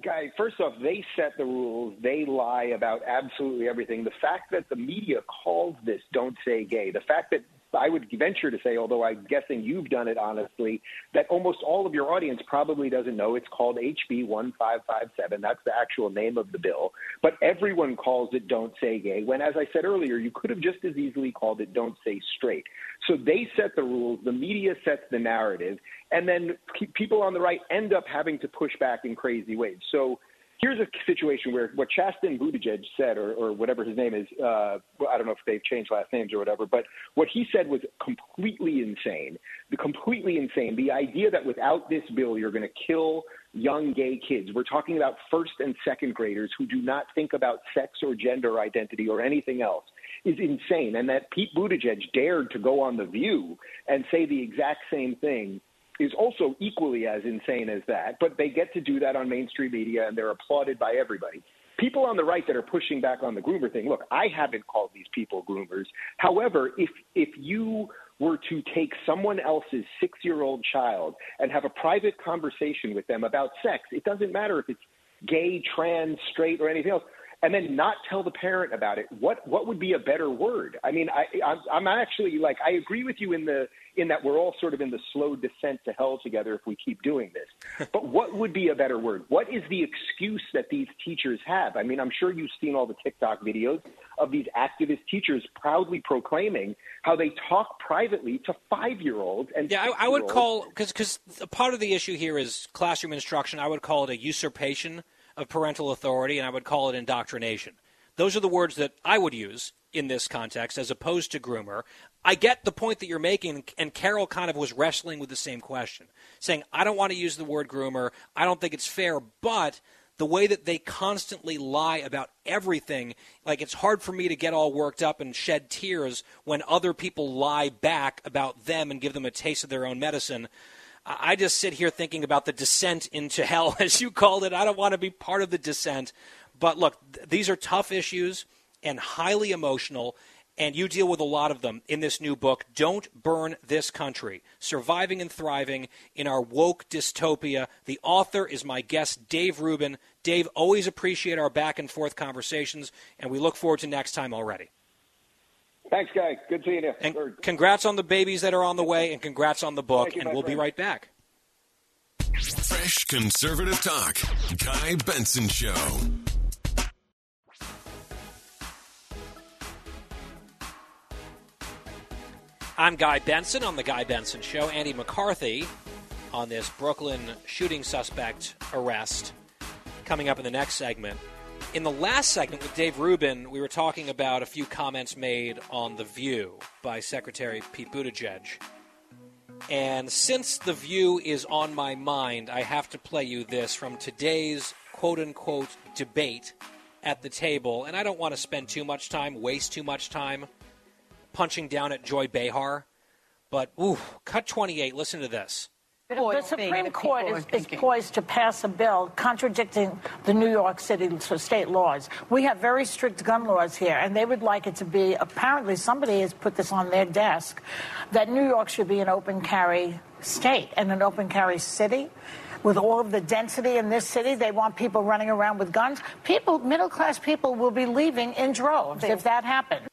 Speaker 9: Guy, first off, they set the rules. They lie about absolutely everything. The fact that the media calls this "Don't Say Gay," the fact that I would venture to say, although I'm guessing you've done it honestly, that almost all of your audience probably doesn't know it's called HB 1557. That's the actual name of the bill. But everyone calls it Don't Say Gay, when, as I said earlier, you could have just as easily called it Don't Say Straight. So they set the rules, the media sets the narrative, and then people on the right end up having to push back in crazy ways. So here's a situation where what Chasten Buttigieg said, or, or whatever his name is, uh, I don't know if they've changed last names or whatever, but what he said was completely insane. The completely insane. The idea that without this bill, you're going to kill young gay kids. We're talking about first and second graders who do not think about sex or gender identity or anything else is insane. And that Pete Buttigieg dared to go on The View and say the exact same thing is also equally as insane as that, but they get to do that on mainstream media and they're applauded by everybody. People on the right that are pushing back on the groomer thing, look, I haven't called these people groomers. However, if if you were to take someone else's six year old child and have a private conversation with them about sex, it doesn't matter if it's gay, trans, straight, or anything else and then not tell the parent about it. What what would be a better word? I mean i i'm, I'm actually like i agree with you in the in that we're all sort of in the slow descent to hell together if we keep doing this. But what would be a better word? What is the excuse that these teachers have? I mean i'm sure you've seen all the tiktok videos of these activist teachers proudly proclaiming how they talk privately to five year olds and
Speaker 2: yeah I, I would call because because part of the issue here is classroom instruction. I would call it a usurpation of parental authority, and I would call it indoctrination. Those are the words that I would use in this context as opposed to groomer. I get the point that you're making, and Carol kind of was wrestling with the same question, saying, I don't want to use the word groomer. I don't think it's fair, but the way that they constantly lie about everything, like it's hard for me to get all worked up and shed tears when other people lie back about them and give them a taste of their own medicine. I just sit here thinking about the descent into hell, as you called it. I don't want to be part of the descent. But look, th- these are tough issues and highly emotional. and you deal with a lot of them in this new book, Don't Burn This Country Surviving and Thriving in Our Woke Dystopia. The author is my guest, Dave Rubin. Dave, always appreciate our back and forth conversations, and we look forward to next time already.
Speaker 9: Thanks, Guy. Good seeing you.
Speaker 2: And congrats on the babies that are on the way, and congrats on the book,
Speaker 9: you,
Speaker 2: and we'll
Speaker 9: friend.
Speaker 2: be right back.
Speaker 1: Fresh conservative talk. Guy Benson Show.
Speaker 2: I'm Guy Benson on The Guy Benson Show. Andy McCarthy on this Brooklyn shooting suspect arrest coming up in the next segment. In the last segment with Dave Rubin, we were talking about a few comments made on The View by Secretary Pete Buttigieg. And since The View is on my mind, I have to play you this from today's quote unquote debate at the table. And I don't want to spend too much time, waste too much time punching down at Joy Behar. But, ooh, cut 28. Listen to this.
Speaker 10: The Supreme Court is, is poised to pass a bill contradicting the New York City state laws. We have very strict gun laws here, and they would like it to be apparently somebody has put this on their desk that New York should be an open carry state and an open carry city. With all of the density in this city, they want people running around with guns. People, middle class people, will be leaving in droves if that happens.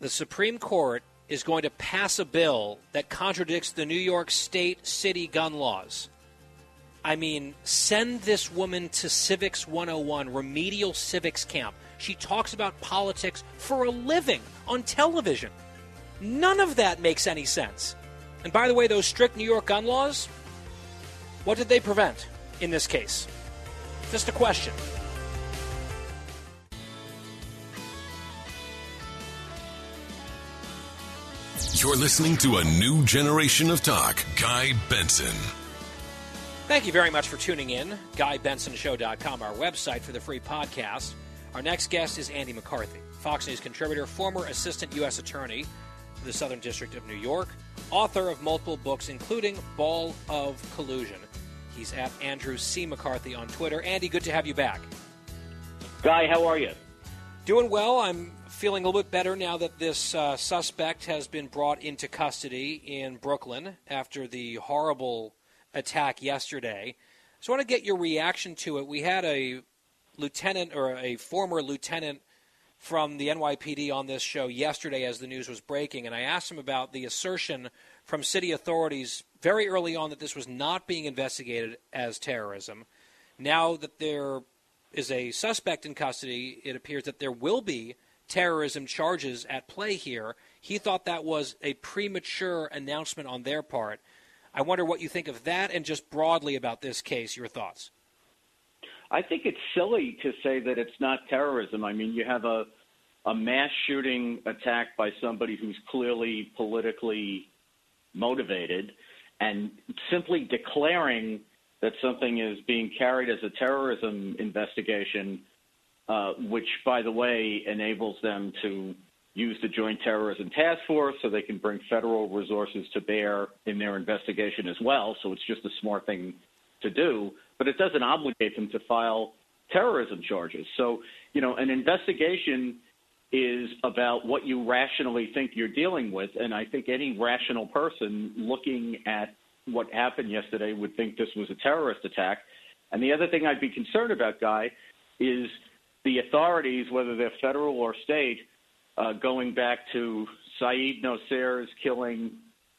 Speaker 2: The Supreme Court is going to pass a bill that contradicts the New York State city gun laws. I mean, send this woman to Civics 101, remedial civics camp. She talks about politics for a living on television. None of that makes any sense. And by the way, those strict New York gun laws, what did they prevent in this case? Just a question.
Speaker 1: You're listening to a new generation of talk. Guy Benson.
Speaker 2: Thank you very much for tuning in. GuyBensonShow.com, our website for the free podcast. Our next guest is Andy McCarthy, Fox News contributor, former assistant U.S. attorney for the Southern District of New York, author of multiple books, including Ball of Collusion. He's at Andrew C. McCarthy on Twitter. Andy, good to have you back.
Speaker 11: Guy, how are you?
Speaker 2: Doing well. I'm feeling a little bit better now that this uh, suspect has been brought into custody in Brooklyn after the horrible attack yesterday. So I want to get your reaction to it. We had a lieutenant or a former lieutenant from the NYPD on this show yesterday as the news was breaking, and I asked him about the assertion from city authorities very early on that this was not being investigated as terrorism. Now that there is a suspect in custody, it appears that there will be terrorism charges at play here. He thought that was a premature announcement on their part. I wonder what you think of that and just broadly about this case, your thoughts.
Speaker 11: I think it's silly to say that it's not terrorism. I mean, you have a a mass shooting attack by somebody who's clearly politically motivated and simply declaring that something is being carried as a terrorism investigation, uh, which, by the way, enables them to use the Joint Terrorism Task Force so they can bring federal resources to bear in their investigation as well. So it's just a smart thing to do, but it doesn't obligate them to file terrorism charges. So, you know, an investigation is about what you rationally think you're dealing with. And I think any rational person looking at what happened yesterday would think this was a terrorist attack. And the other thing I'd be concerned about, Guy, is the authorities, whether they're federal or state, uh, going back to Saeed Nosair's killing,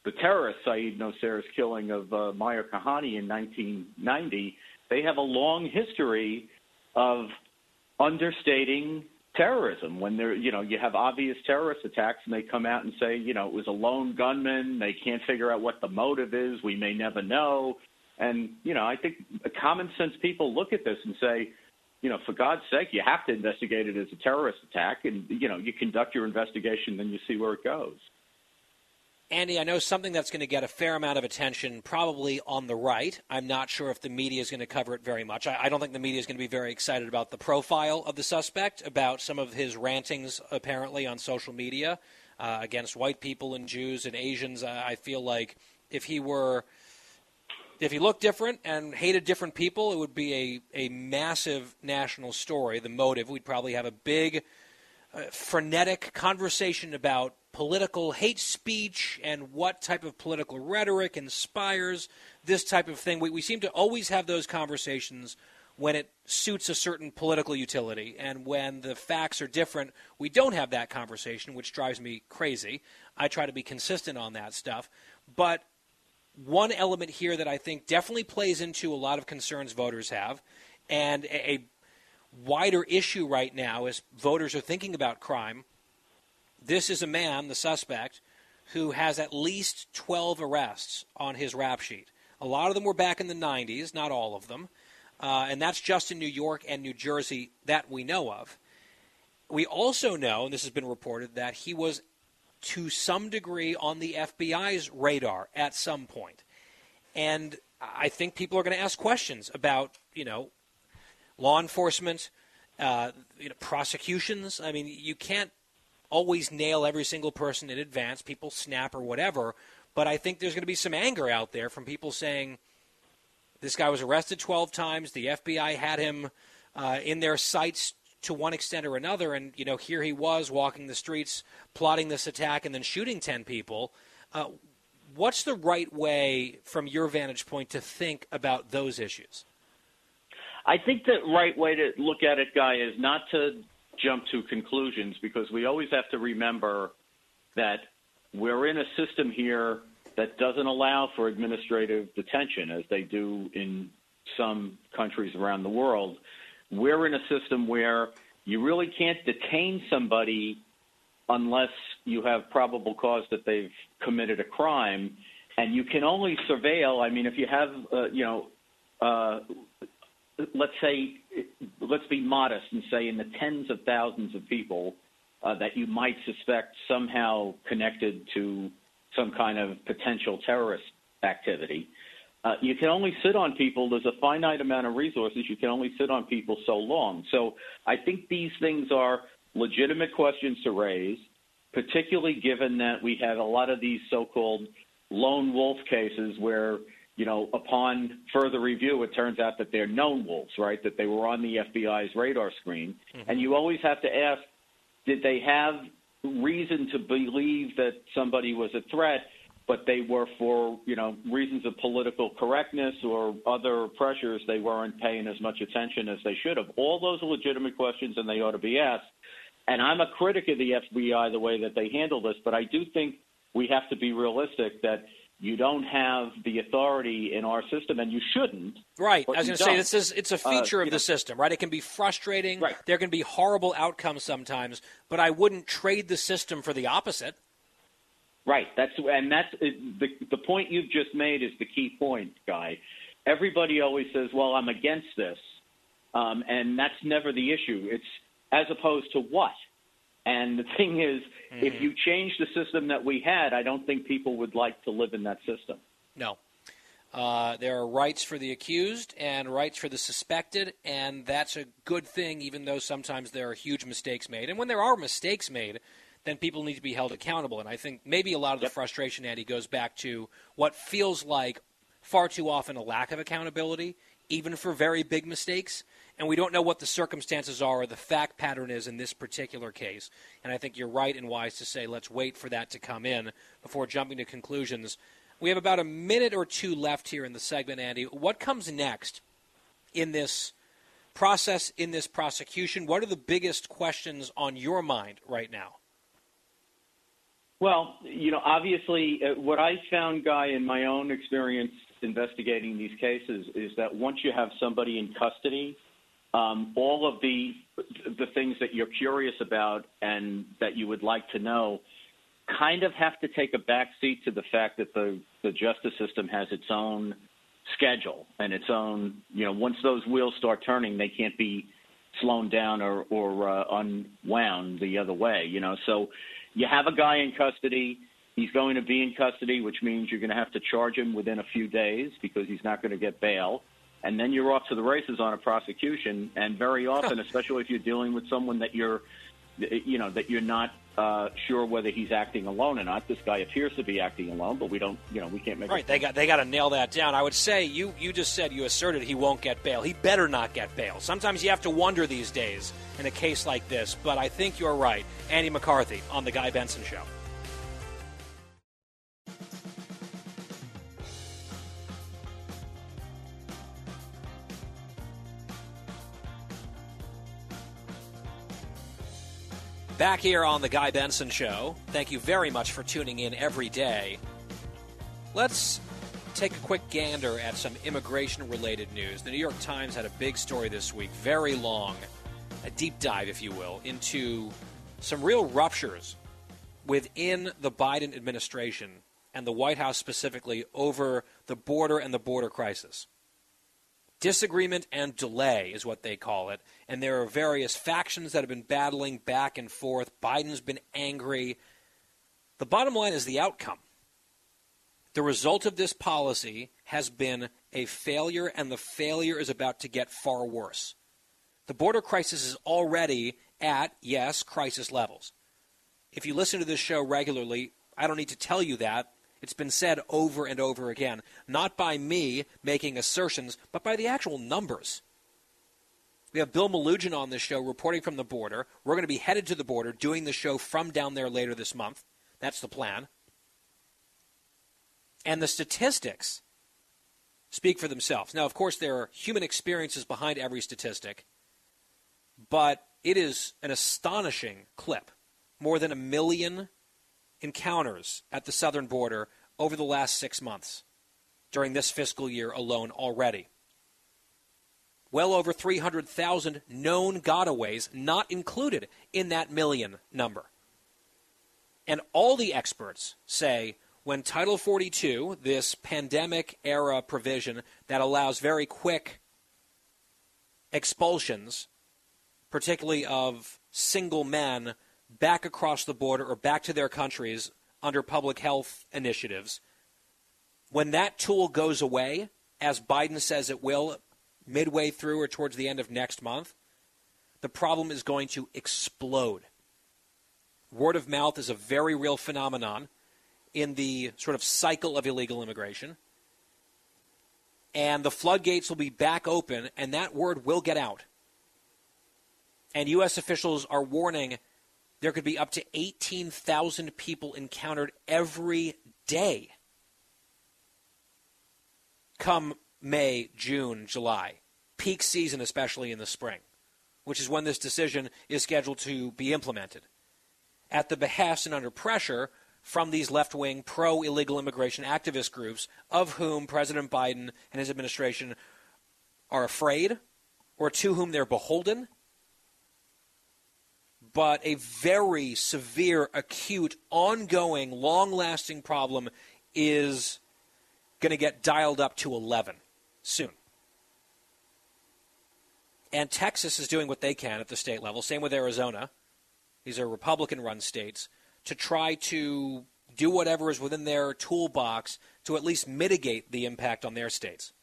Speaker 11: the terrorist Saeed Nosair's killing of uh, Meir Kahane in 1990, they have a long history of understating terrorism when there you know you have obvious terrorist attacks and they come out and say you know it was a lone gunman. They can't figure out what the motive is. We may never know. And you know i think common sense people look at this and say you know for god's sake you have to investigate it as a terrorist attack. And you know you conduct your investigation then you see where it goes
Speaker 2: Andy, I know something that's going to get a fair amount of attention, probably on the right. I'm not sure if the media is going to cover it very much. I, I don't think the media is going to be very excited about the profile of the suspect, about some of his rantings, apparently, on social media uh, against white people and Jews and Asians. Uh, I feel like if he were. If he looked different and hated different people, it would be a, a massive national story. The motive, we'd probably have a big uh, frenetic conversation about political hate speech and what type of political rhetoric inspires this type of thing. We, we seem to always have those conversations when it suits a certain political utility. And when the facts are different, we don't have that conversation, which drives me crazy. I try to be consistent on that stuff. But one element here that I think definitely plays into a lot of concerns voters have, and a, a wider issue right now as voters are thinking about crime. This is a man, the suspect, who has at least 12 arrests on his rap sheet. A lot of them were back in the 90s, not all of them. Uh, and that's just in New York and New Jersey that we know of. We also know, and this has been reported, that he was to some degree on the FBI's radar at some point. And I think people are going to ask questions about, you know, law enforcement, uh, you know, prosecutions. I mean, you can't always nail every single person in advance. People snap or whatever. But I think there's going to be some anger out there from people saying this guy was arrested 12 times. The FBI had him uh, in their sights to one extent or another. And, you know, here he was walking the streets, plotting this attack, and then shooting 10 people. Uh, what's the right way, from your vantage point, to think about those issues?
Speaker 11: I think the right way to look at it, Guy, is not to jump to conclusions because we always have to remember that we're in a system here that doesn't allow for administrative detention as they do in some countries around the world. We're in a system where you really can't detain somebody unless you have probable cause that they've committed a crime, and you can only surveil. I mean, if you have, uh, you know, uh, let's say, let's be modest and say in the tens of thousands of people uh, that you might suspect somehow connected to some kind of potential terrorist activity. Uh, you can only sit on people. There's a finite amount of resources. You can only sit on people so long. So I think these things are legitimate questions to raise, particularly given that we have a lot of these so-called lone wolf cases where you know, upon further review, it turns out that they're known wolves, right? That they were on the FBI's radar screen. Mm-hmm. And you always have to ask, did they have reason to believe that somebody was a threat, but they were for, you know, reasons of political correctness or other pressures, they weren't paying as much attention as they should have. All those are legitimate questions and they ought to be asked. And I'm a critic of the FBI, the way that they handle this, but I do think we have to be realistic that – you don't have the authority in our system, and you shouldn't.
Speaker 2: Right. I was going to say this is it's a uh, feature uh, of the know. system, right? It can be frustrating.
Speaker 11: Right.
Speaker 2: There can be horrible outcomes sometimes, but I wouldn't trade the system for the opposite.
Speaker 11: Right. That's and that's the the point you've just made is the key point, guy. Everybody always says, "Well, I'm against this," um, and that's never the issue. It's as opposed to what. And the thing is, mm-hmm. if you change the system that we had, I don't think people would like to live in that system.
Speaker 2: No. Uh, there are rights for the accused and rights for the suspected, and that's a good thing, even though sometimes there are huge mistakes made. And when there are mistakes made, then people need to be held accountable. And I think maybe a lot of the yep. frustration, Andy, goes back to what feels like far too often a lack of accountability, even for very big mistakes and we don't know what the circumstances are or the fact pattern is in this particular case. And I think you're right and wise to say let's wait for that to come in before jumping to conclusions. We have about a minute or two left here in the segment, Andy. What comes next in this process, in this prosecution? What are the biggest questions on your mind right now?
Speaker 11: Well, you know, obviously, uh, what I found, Guy, in my own experience investigating these cases is that once you have somebody in custody, um, all of the the things that you're curious about and that you would like to know kind of have to take a backseat to the fact that the the justice system has its own schedule and its own you know once those wheels start turning they can't be slowed down or or uh, unwound the other way you know? So you have a guy in custody. He's going to be in custody which means you're going to have to charge him within a few days because he's not going to get bail and then you're off to the races on a prosecution. And very often, especially if you're dealing with someone that you're, you know, that you're not uh, sure whether he's acting alone or not. This guy appears to be acting alone, but we don't, you know, we can't make
Speaker 2: right. They got they got to nail that down. I would say you you just said you asserted he won't get bail. He better not get bail. Sometimes you have to wonder these days in a case like this, but I think you're right. Andy McCarthy on the Guy Benson Show. Back here on The Guy Benson Show. Thank you very much for tuning in every day. Let's take a quick gander at some immigration related news. The New York Times had a big story this week, very long, a deep dive, if you will, into some real ruptures within the Biden administration and the White House specifically over the border and the border crisis. Disagreement and delay is what they call it. And there are various factions that have been battling back and forth. Biden's been angry. The bottom line is the outcome. The result of this policy has been a failure, and the failure is about to get far worse. The border crisis is already at, yes, crisis levels. If you listen to this show regularly, I don't need to tell you that. It's been said over and over again, not by me making assertions, but by the actual numbers. We have Bill Melugin on this show reporting from the border. We're going to be headed to the border doing the show from down there later this month. That's the plan. And the statistics speak for themselves. Now, of course, there are human experiences behind every statistic, but it is an astonishing clip. More than a million encounters at the southern border over the last six months during this fiscal year alone already. Well over 300,000 known gotaways not included in that million number. And all the experts say when Title 42, this pandemic era provision that allows very quick expulsions, particularly of single men back across the border or back to their countries under public health initiatives, when that tool goes away, as Biden says it will midway through or towards the end of next month, the problem is going to explode. Word of mouth is a very real phenomenon in the sort of cycle of illegal immigration. And the floodgates will be back open, and that word will get out. And U.S. officials are warning there could be up to 18,000 people encountered every day come May, June, July. Peak season, especially in the spring, which is when this decision is scheduled to be implemented. At the behest and under pressure from these left wing pro illegal immigration activist groups, of whom President Biden and his administration are afraid or to whom they're beholden but a very severe, acute, ongoing, long lasting problem is going to get dialed up to 11 soon. And Texas is doing what they can at the state level. Same with Arizona. These are Republican run states to try to do whatever is within their toolbox to at least mitigate the impact on their states.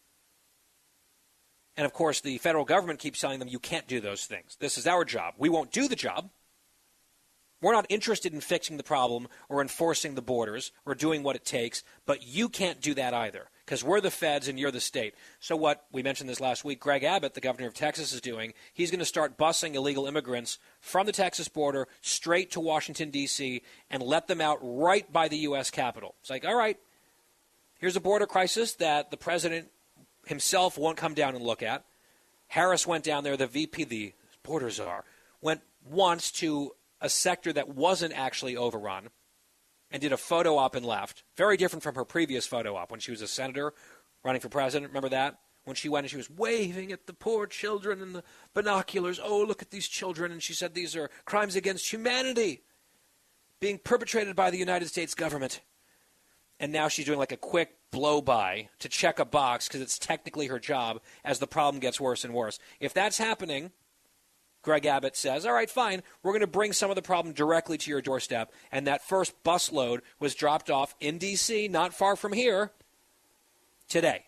Speaker 2: And of course, the federal government keeps telling them you can't do those things. This is our job. We won't do the job. We're not interested in fixing the problem or enforcing the borders or doing what it takes, but you can't do that either because we're the feds and you're the state. So, what we mentioned this last week, Greg Abbott, the governor of Texas, is doing, he's going to start busing illegal immigrants from the Texas border straight to Washington, D.C., and let them out right by the U.S. Capitol. It's like, all right, here's a border crisis that the president himself won't come down and look at. Harris went down there, the VP, the border czar, went once to a sector that wasn't actually overrun and did a photo op and left. Very different from her previous photo op when she was a senator running for president. Remember that? When she went and she was waving at the poor children and the binoculars. Oh, look at these children. And she said these are crimes against humanity being perpetrated by the United States government. And now she's doing like a quick blow by to check a box because it's technically her job as the problem gets worse and worse. If that's happening, Greg Abbott says, all right, fine, we're going to bring some of the problem directly to your doorstep. And that first busload was dropped off in D.C., not far from here, today,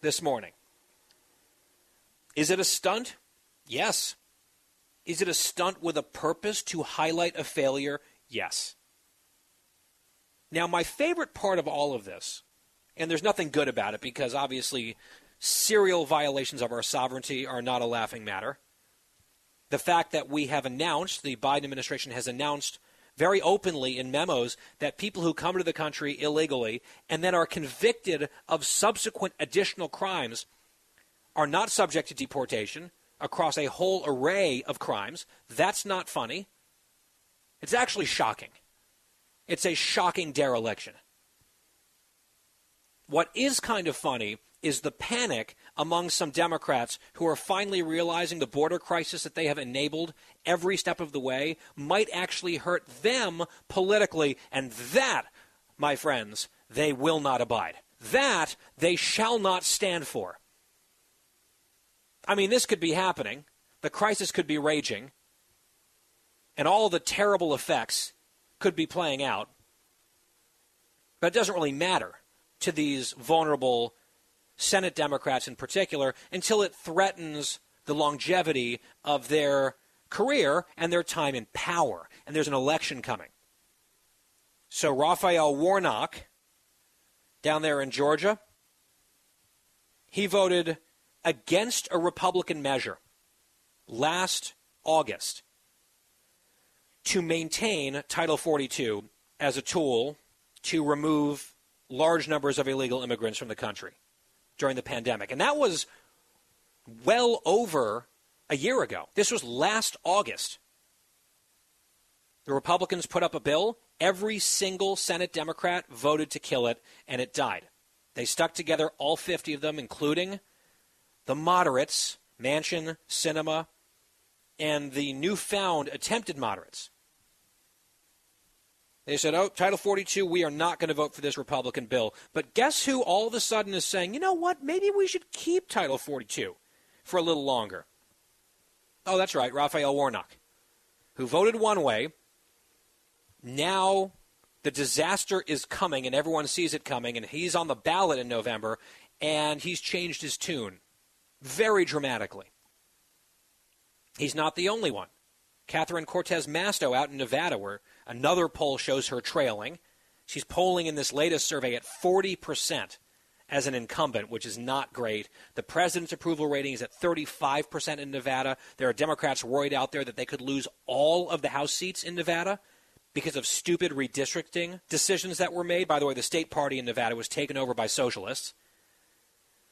Speaker 2: this morning. Is it a stunt? Yes. Is it a stunt with a purpose to highlight a failure? Yes. Now, my favorite part of all of this, and there's nothing good about it because obviously serial violations of our sovereignty are not a laughing matter. The fact that we have announced, the Biden administration has announced very openly in memos that people who come to the country illegally and then are convicted of subsequent additional crimes are not subject to deportation across a whole array of crimes. That's not funny. It's actually shocking. It's a shocking dereliction. What is kind of funny is the panic among some Democrats who are finally realizing the border crisis that they have enabled every step of the way might actually hurt them politically. And that, my friends, they will not abide. That they shall not stand for. I mean, this could be happening. The crisis could be raging. And all the terrible effects could be playing out. But it doesn't really matter to these vulnerable Senate Democrats in particular until it threatens the longevity of their career and their time in power. And there's an election coming. So Raphael Warnock, down there in Georgia, he voted against a Republican measure last August to maintain Title 42 as a tool to remove large numbers of illegal immigrants from the country during the pandemic. And that was well over a year ago. This was last August. The Republicans put up a bill. Every single Senate Democrat voted to kill it, and it died. They stuck together, all 50 of them, including the moderates, Manchin, Sinema, and the newfound attempted moderates. They said, oh, Title 42, we are not going to vote for this Republican bill. But guess who all of a sudden is saying, you know what, maybe we should keep Title 42 for a little longer? Oh, that's right, Raphael Warnock, who voted one way. Now the disaster is coming, and everyone sees it coming, and he's on the ballot in November, and he's changed his tune very dramatically. He's not the only one. Catherine Cortez Masto out in Nevada, where Another poll shows her trailing. She's polling in this latest survey at 40% as an incumbent, which is not great. The president's approval rating is at 35% in Nevada. There are Democrats worried out there that they could lose all of the House seats in Nevada because of stupid redistricting decisions that were made. By the way, the state party in Nevada was taken over by socialists.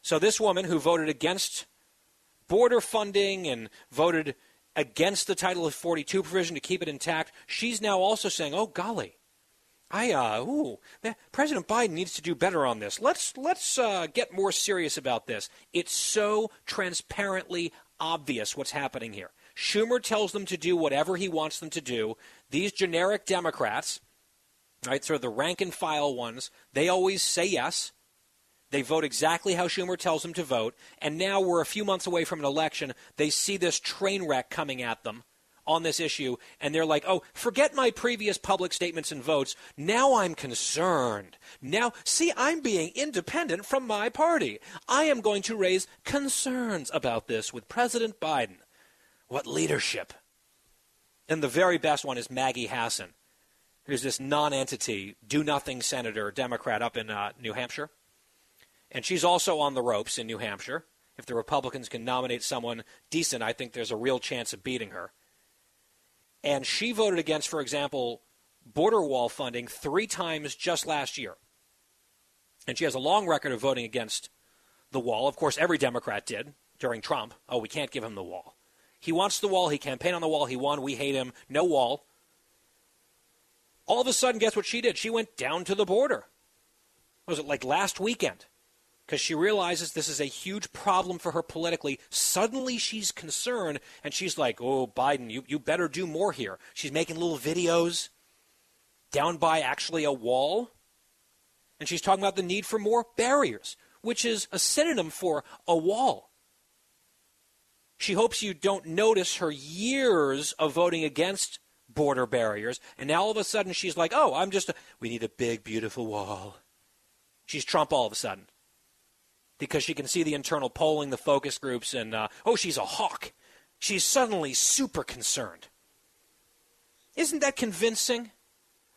Speaker 2: So this woman who voted against border funding and voted against the Title 42 provision to keep it intact, she's now also saying, "Oh golly, I uh, ooh, President Biden needs to do better on this. Let's let's uh, get more serious about this. It's so transparently obvious what's happening here. Schumer tells them to do whatever he wants them to do. These generic Democrats, right, sort of the rank and file ones, they always say yes. They vote exactly how Schumer tells them to vote. And now we're a few months away from an election. They see this train wreck coming at them on this issue, and they're like, oh, forget my previous public statements and votes. Now I'm concerned. Now, see, I'm being independent from my party. I am going to raise concerns about this with President Biden. What leadership! And the very best one is Maggie Hassan, who's this non-entity, do-nothing senator, Democrat up in uh, New Hampshire. And she's also on the ropes in New Hampshire. If the Republicans can nominate someone decent, I think there's a real chance of beating her. And she voted against, for example, border wall funding three times just last year. And she has a long record of voting against the wall. Of course, every Democrat did during Trump. Oh, we can't give him the wall. He wants the wall. He campaigned on the wall. He won. We hate him. No wall. All of a sudden, guess what she did? She went down to the border. Was it like last weekend? Because she realizes this is a huge problem for her politically. Suddenly she's concerned and she's like, oh, Biden, you, you better do more here. She's making little videos down by actually a wall. And she's talking about the need for more barriers, which is a synonym for a wall. She hopes you don't notice her years of voting against border barriers. And now all of a sudden she's like, oh, I'm just, a, we need a big, beautiful wall. She's Trump all of a sudden because she can see the internal polling, the focus groups, and uh, oh, she's a hawk. She's suddenly super concerned. Isn't that convincing?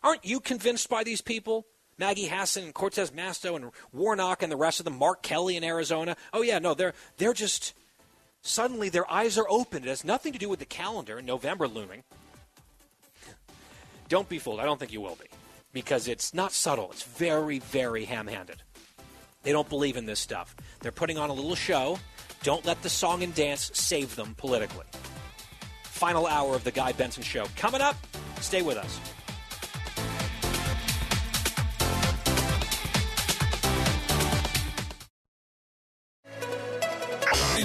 Speaker 2: Aren't you convinced by these people? Maggie Hassan and Cortez Masto and Warnock and the rest of them, Mark Kelly in Arizona. Oh yeah, no, they're they're just suddenly their eyes are open. It has nothing to do with the calendar, November looming. Don't be fooled. I don't think you will be. Because it's not subtle. It's very, very ham handed. They don't believe in this stuff. They're putting on a little show. Don't let the song and dance save them politically. Final hour of the Guy Benson Show. Coming up, stay with us.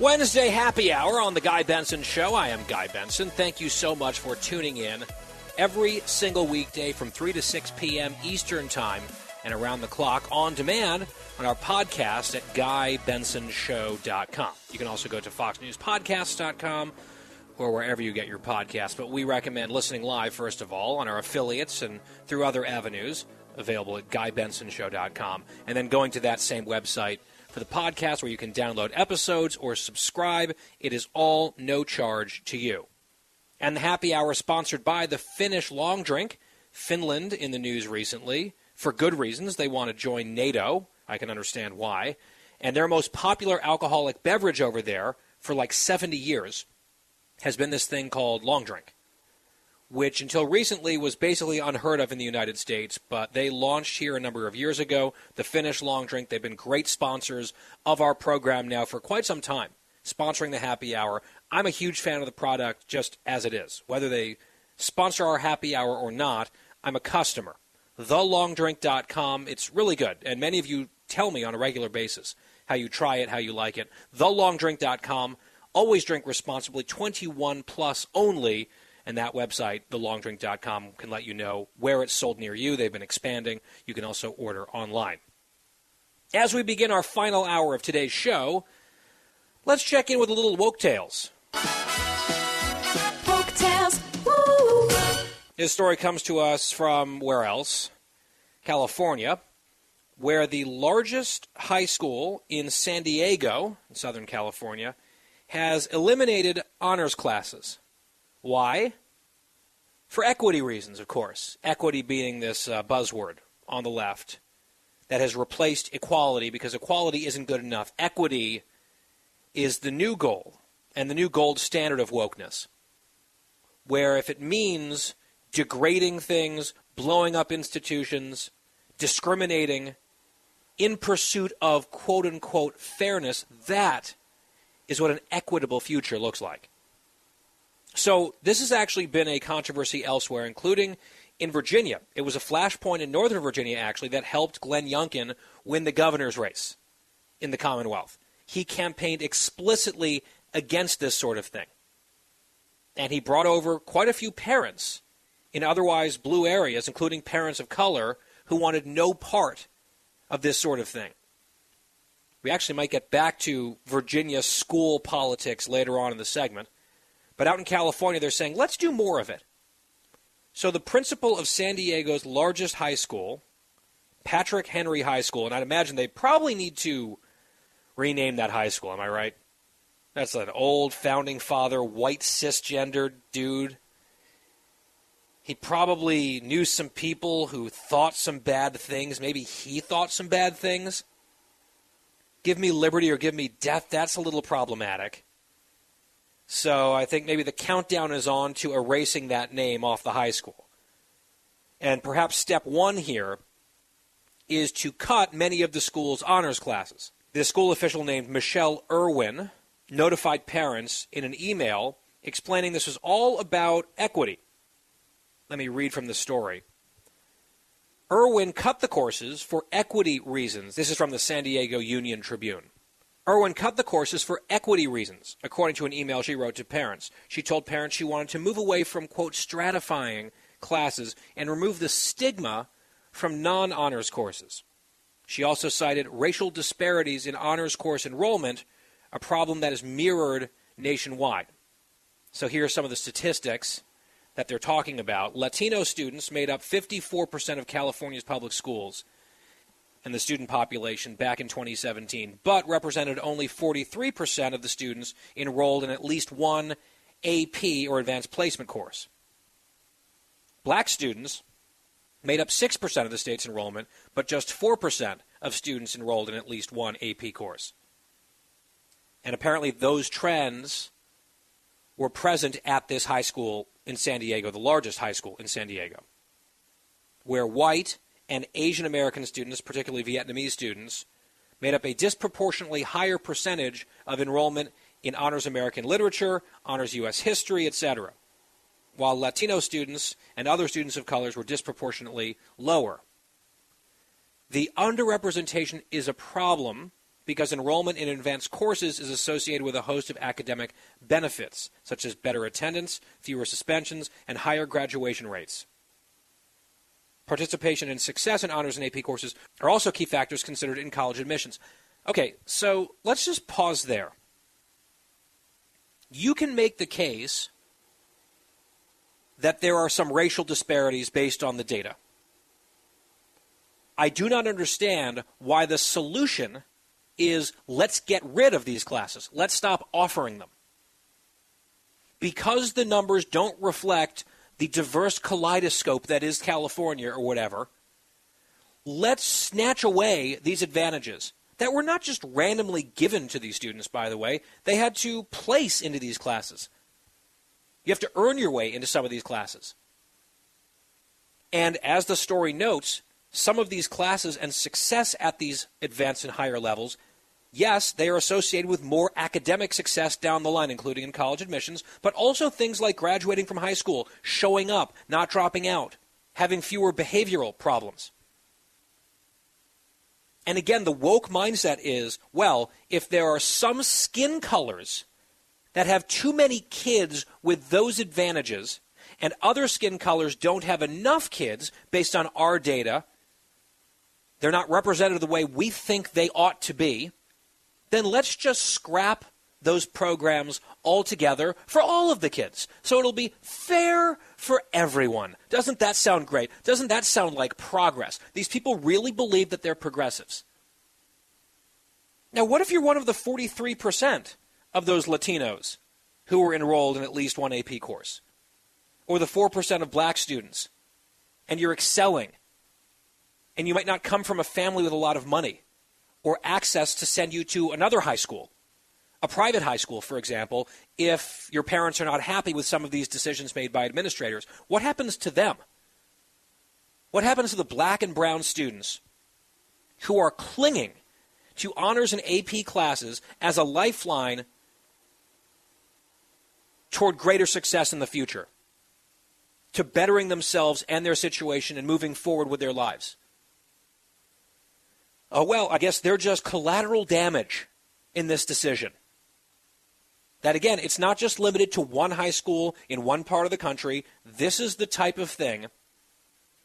Speaker 2: Wednesday happy hour on the Guy Benson Show. I am Guy Benson. Thank you so much for tuning in every single weekday from 3 to 6 p.m. Eastern Time and around the clock on demand on our podcast at GuyBensonShow.com. You can also go to FoxNewsPodcasts.com or wherever you get your podcasts. But we recommend listening live, first of all, on our affiliates and through other avenues available at GuyBensonShow.com. And then going to that same website for the podcast where you can download episodes or subscribe. It is all no charge to you. And the happy hour sponsored by the Finnish Long Drink. Finland in the news recently. For good reasons. They want to join NATO. I can understand why. And their most popular alcoholic beverage over there for like 70 years has been this thing called long drink which until recently was basically unheard of in the United States, but they launched here a number of years ago. The Finnish Long Drink, they've been great sponsors of our program now for quite some time, sponsoring the happy hour. I'm a huge fan of the product just as it is. Whether they sponsor our happy hour or not, I'm a customer. TheLongDrink.com, it's really good, and many of you tell me on a regular basis how you try it, how you like it. TheLongDrink.com, always drink responsibly, 21 plus only and that website, thelongdrink.com, can let you know where it's sold near you. They've been expanding. You can also order online. As we begin our final hour of today's show, let's check in with a little woke tales.
Speaker 12: Woke tales. Woo.
Speaker 2: This story comes to us from where else? California, where the largest high school in San Diego, in Southern California, has eliminated honors classes. Why? For equity reasons, of course. Equity being this uh, buzzword on the left that has replaced equality because equality isn't good enough. Equity is the new goal and the new gold standard of wokeness. Where if it means degrading things, blowing up institutions, discriminating in pursuit of quote unquote fairness, that is what an equitable future looks like. So this has actually been a controversy elsewhere, including in Virginia. It was a flashpoint in Northern Virginia, actually, that helped Glenn Youngkin win the governor's race in the Commonwealth. He campaigned explicitly against this sort of thing. And he brought over quite a few parents in otherwise blue areas, including parents of color, who wanted no part of this sort of thing. We actually might get back to Virginia school politics later on in the segment. But out in California, they're saying, let's do more of it. So the principal of San Diego's largest high school, Patrick Henry High School, and I'd imagine they probably need to rename that high school, am I right? That's an old founding father, white cisgendered dude. He probably knew some people who thought some bad things. Maybe he thought some bad things. Give me liberty or give me death. That's a little problematic. So I think maybe the countdown is on to erasing that name off the high school. And perhaps step one here is to cut many of the school's honors classes. The school official named Michelle Irwin notified parents in an email explaining this was all about equity. Let me read from the story. Irwin cut the courses for equity reasons. This is from the San Diego Union Tribune. Irwin cut the courses for equity reasons, according to an email she wrote to parents. She told parents she wanted to move away from, quote, stratifying classes and remove the stigma from non honors courses. She also cited racial disparities in honors course enrollment, a problem that is mirrored nationwide. So here are some of the statistics that they're talking about. Latino students made up 54% of California's public schools and the student population back in 2017, but represented only 43% of the students enrolled in at least one AP or advanced placement course. Black students made up 6% of the state's enrollment, but just 4% of students enrolled in at least one AP course. And apparently, those trends were present at this high school in San Diego, the largest high school in San Diego, where white and Asian American students, particularly Vietnamese students, made up a disproportionately higher percentage of enrollment in honors American literature, honors U.S. history, etc., while Latino students and other students of colors were disproportionately lower. The underrepresentation is a problem because enrollment in advanced courses is associated with a host of academic benefits, such as better attendance, fewer suspensions, and higher graduation rates. Participation and success in honors and AP courses are also key factors considered in college admissions. Okay, so let's just pause there. You can make the case that there are some racial disparities based on the data. I do not understand why the solution is let's get rid of these classes. Let's stop offering them. Because the numbers don't reflect the diverse kaleidoscope that is California or whatever, let's snatch away these advantages that were not just randomly given to these students, by the way. They had to place into these classes. You have to earn your way into some of these classes. And as the story notes, some of these classes and success at these advanced and higher levels, yes, they are associated with more academic success down the line, including in college admissions, but also things like graduating from high school, showing up, not dropping out, having fewer behavioral problems. And again, the woke mindset is well, if there are some skin colors that have too many kids with those advantages, and other skin colors don't have enough kids based on our data, they're not represented the way we think they ought to be, then let's just scrap those programs altogether for all of the kids. So it'll be fair for everyone. Doesn't that sound great? Doesn't that sound like progress? These people really believe that they're progressives. Now, what if you're one of the 43% of those Latinos who were enrolled in at least one AP course? Or the 4% of black students, and you're excelling, and you might not come from a family with a lot of money or access to send you to another high school a private high school, for example, if your parents are not happy with some of these decisions made by administrators, what happens to them? What happens to the black and brown students who are clinging to honors and AP classes as a lifeline toward greater success in the future, to bettering themselves and their situation and moving forward with their lives? Oh, well, I guess they're just collateral damage in this decision that again, it's not just limited to one high school in one part of the country. This is the type of thing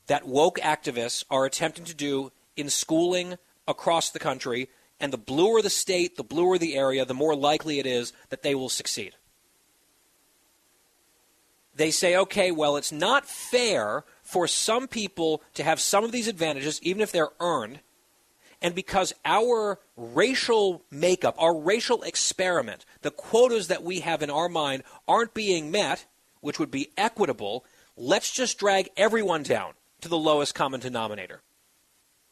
Speaker 2: that woke activists are attempting to do in schooling across the country. And the bluer the state, the bluer the area, the more likely it is that they will succeed. They say, okay, well, it's not fair for some people to have some of these advantages, even if they're earned, and because our racial makeup, our racial experiment, the quotas that we have in our mind aren't being met, which would be equitable, let's just drag everyone down to the lowest common denominator.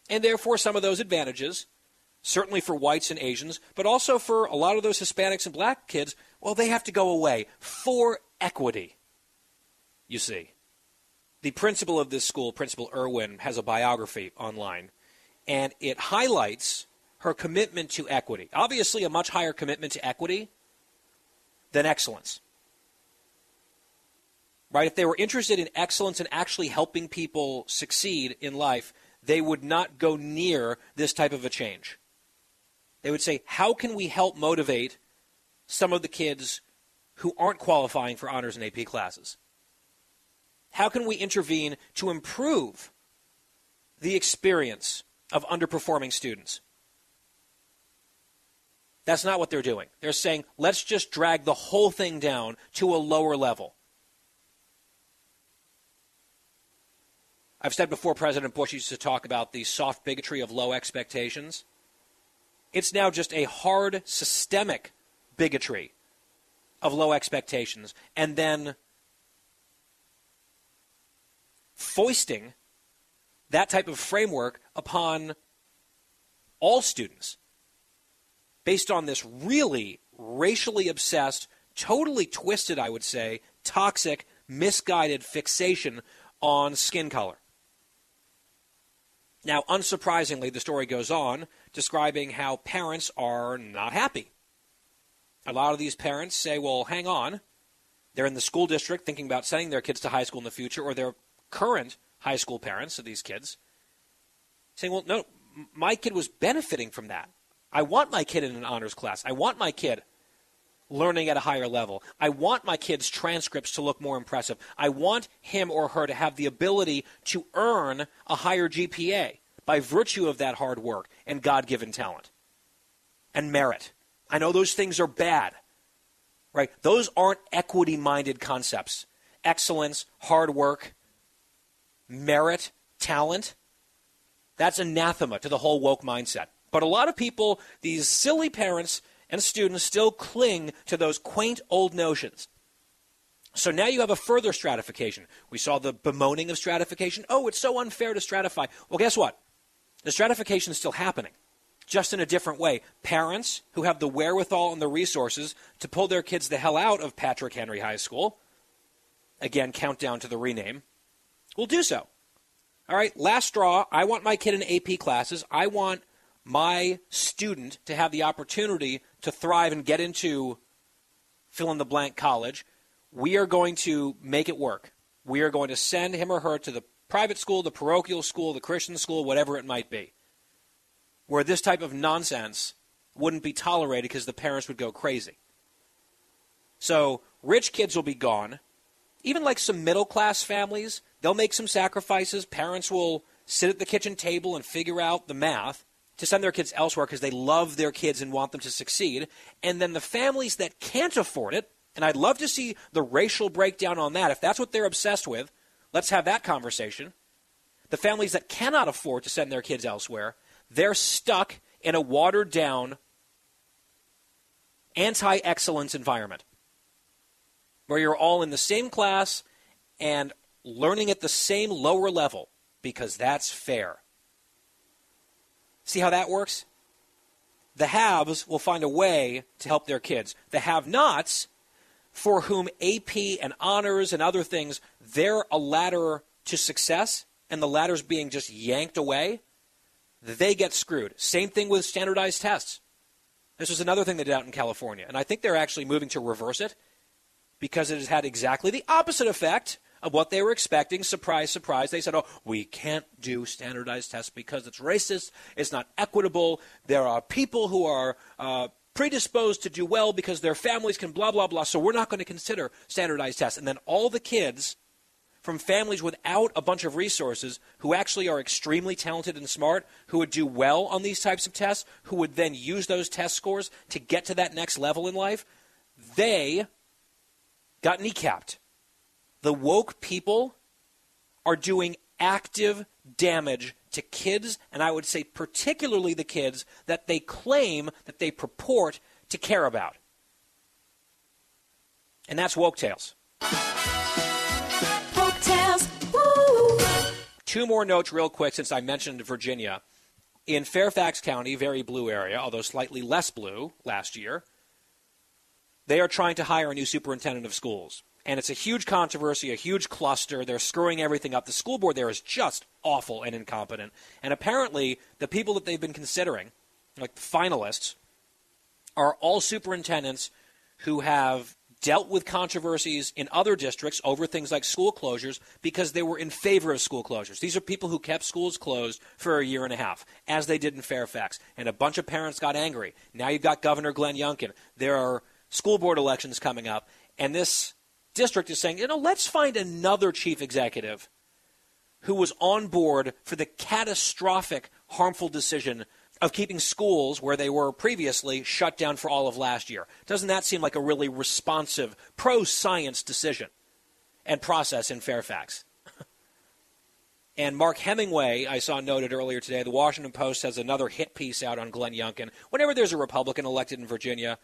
Speaker 2: And therefore, some of those advantages, certainly for whites and Asians, but also for a lot of those Hispanics and black kids, well, they have to go away for equity, you see. The principal of this school, Principal Irwin, has a biography online and it highlights her commitment to equity. Obviously, a much higher commitment to equity than excellence. Right? If they were interested in excellence and actually helping people succeed in life, they would not go near this type of a change. They would say, How can we help motivate some of the kids who aren't qualifying for honors and AP classes? How can we intervene to improve the experience of underperforming students. That's not what they're doing. They're saying, let's just drag the whole thing down to a lower level. I've said before, President Bush used to talk about the soft bigotry of low expectations. It's now just a hard, systemic bigotry of low expectations, and then foisting that type of framework upon all students based on this really racially obsessed, totally twisted, I would say, toxic, misguided fixation on skin color. Now, unsurprisingly, the story goes on describing how parents are not happy. A lot of these parents say, well, hang on. They're in the school district thinking about sending their kids to high school in the future, or they're current high school parents of these kids saying, well, no, my kid was benefiting from that. I want my kid in an honors class. I want my kid learning at a higher level. I want my kid's transcripts to look more impressive. I want him or her to have the ability to earn a higher GPA by virtue of that hard work and God given talent and merit. I know those things are bad, right? Those aren't equity minded concepts. Excellence, hard work, merit, talent. That's anathema to the whole woke mindset. But a lot of people, these silly parents and students, still cling to those quaint old notions. So now you have a further stratification. We saw the bemoaning of stratification. Oh, it's so unfair to stratify. Well, guess what? The stratification is still happening, just in a different way. Parents who have the wherewithal and the resources to pull their kids the hell out of Patrick Henry High School, again, countdown to the rename, will do so. All right, last straw. I want my kid in AP classes. I want my student to have the opportunity to thrive and get into fill in the blank college. We are going to make it work. We are going to send him or her to the private school, the parochial school, the Christian school, whatever it might be, where this type of nonsense wouldn't be tolerated because the parents would go crazy. So, rich kids will be gone. Even like some middle class families, they'll make some sacrifices. Parents will sit at the kitchen table and figure out the math to send their kids elsewhere because they love their kids and want them to succeed. And then the families that can't afford it, and I'd love to see the racial breakdown on that. If that's what they're obsessed with, let's have that conversation. The families that cannot afford to send their kids elsewhere, they're stuck in a watered down, anti excellence environment where you're all in the same class and learning at the same lower level because that's fair. See how that works? The haves will find a way to help their kids. The have nots, for whom AP and honors and other things, they're a ladder to success, and the ladder's being just yanked away, they get screwed. Same thing with standardized tests. This was another thing they did out in California, and I think they're actually moving to reverse it because it has had exactly the opposite effect of what they were expecting. Surprise, surprise. They said, oh, we can't do standardized tests because it's racist, it's not equitable. There are people who are uh, predisposed to do well because their families can blah, blah, blah. So we're not going to consider standardized tests. And then all the kids from families without a bunch of resources who actually are extremely talented and smart, who would do well on these types of tests, who would then use those test scores to get to that next level in life, they got kneecapped the woke people are doing active damage to kids, and I would say particularly the kids that they claim that they purport to care about. And that's woke tales.
Speaker 12: Woke tales. Woo.
Speaker 2: Two more notes, real quick, since I mentioned Virginia. In Fairfax County, very blue area, although slightly less blue last year, they are trying to hire a new superintendent of schools and it's a huge controversy, a huge cluster. They're screwing everything up. The school board there is just awful and incompetent. And apparently, the people that they've been considering, like the finalists, are all superintendents who have dealt with controversies in other districts over things like school closures because they were in favor of school closures. These are people who kept schools closed for a year and a half, as they did in Fairfax. And a bunch of parents got angry. Now you've got Governor Glenn Youngkin. There are school board elections coming up, and this district is saying, you know, let's find another chief executive who was on board for the catastrophic harmful decision of keeping schools where they were previously shut down for all of last year. Doesn't that seem like a really responsive, pro science decision and process in Fairfax? and Mark Hemingway, I saw noted earlier today, the Washington Post has another hit piece out on Glenn Youngkin. Whenever there's a Republican elected in Virginia,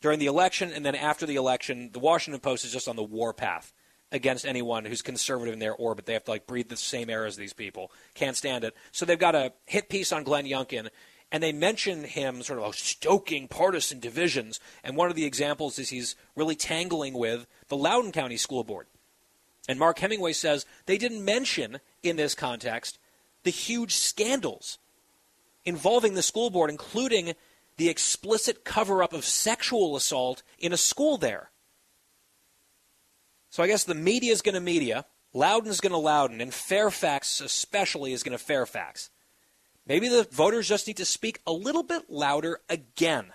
Speaker 2: during the election and then after the election, the Washington Post is just on the warpath against anyone who's conservative in their orbit. They have to like breathe the same air as these people. Can't stand it. So they've got a hit piece on Glenn Youngkin, and they mention him sort of oh, stoking partisan divisions. And one of the examples is he's really tangling with the Loudoun County School Board. And Mark Hemingway says they didn't mention in this context the huge scandals involving the school board, including the explicit cover up of sexual assault in a school there. So I guess the media is going to media, Loudoun's going to Loudoun, and Fairfax especially is going to Fairfax. Maybe the voters just need to speak a little bit louder again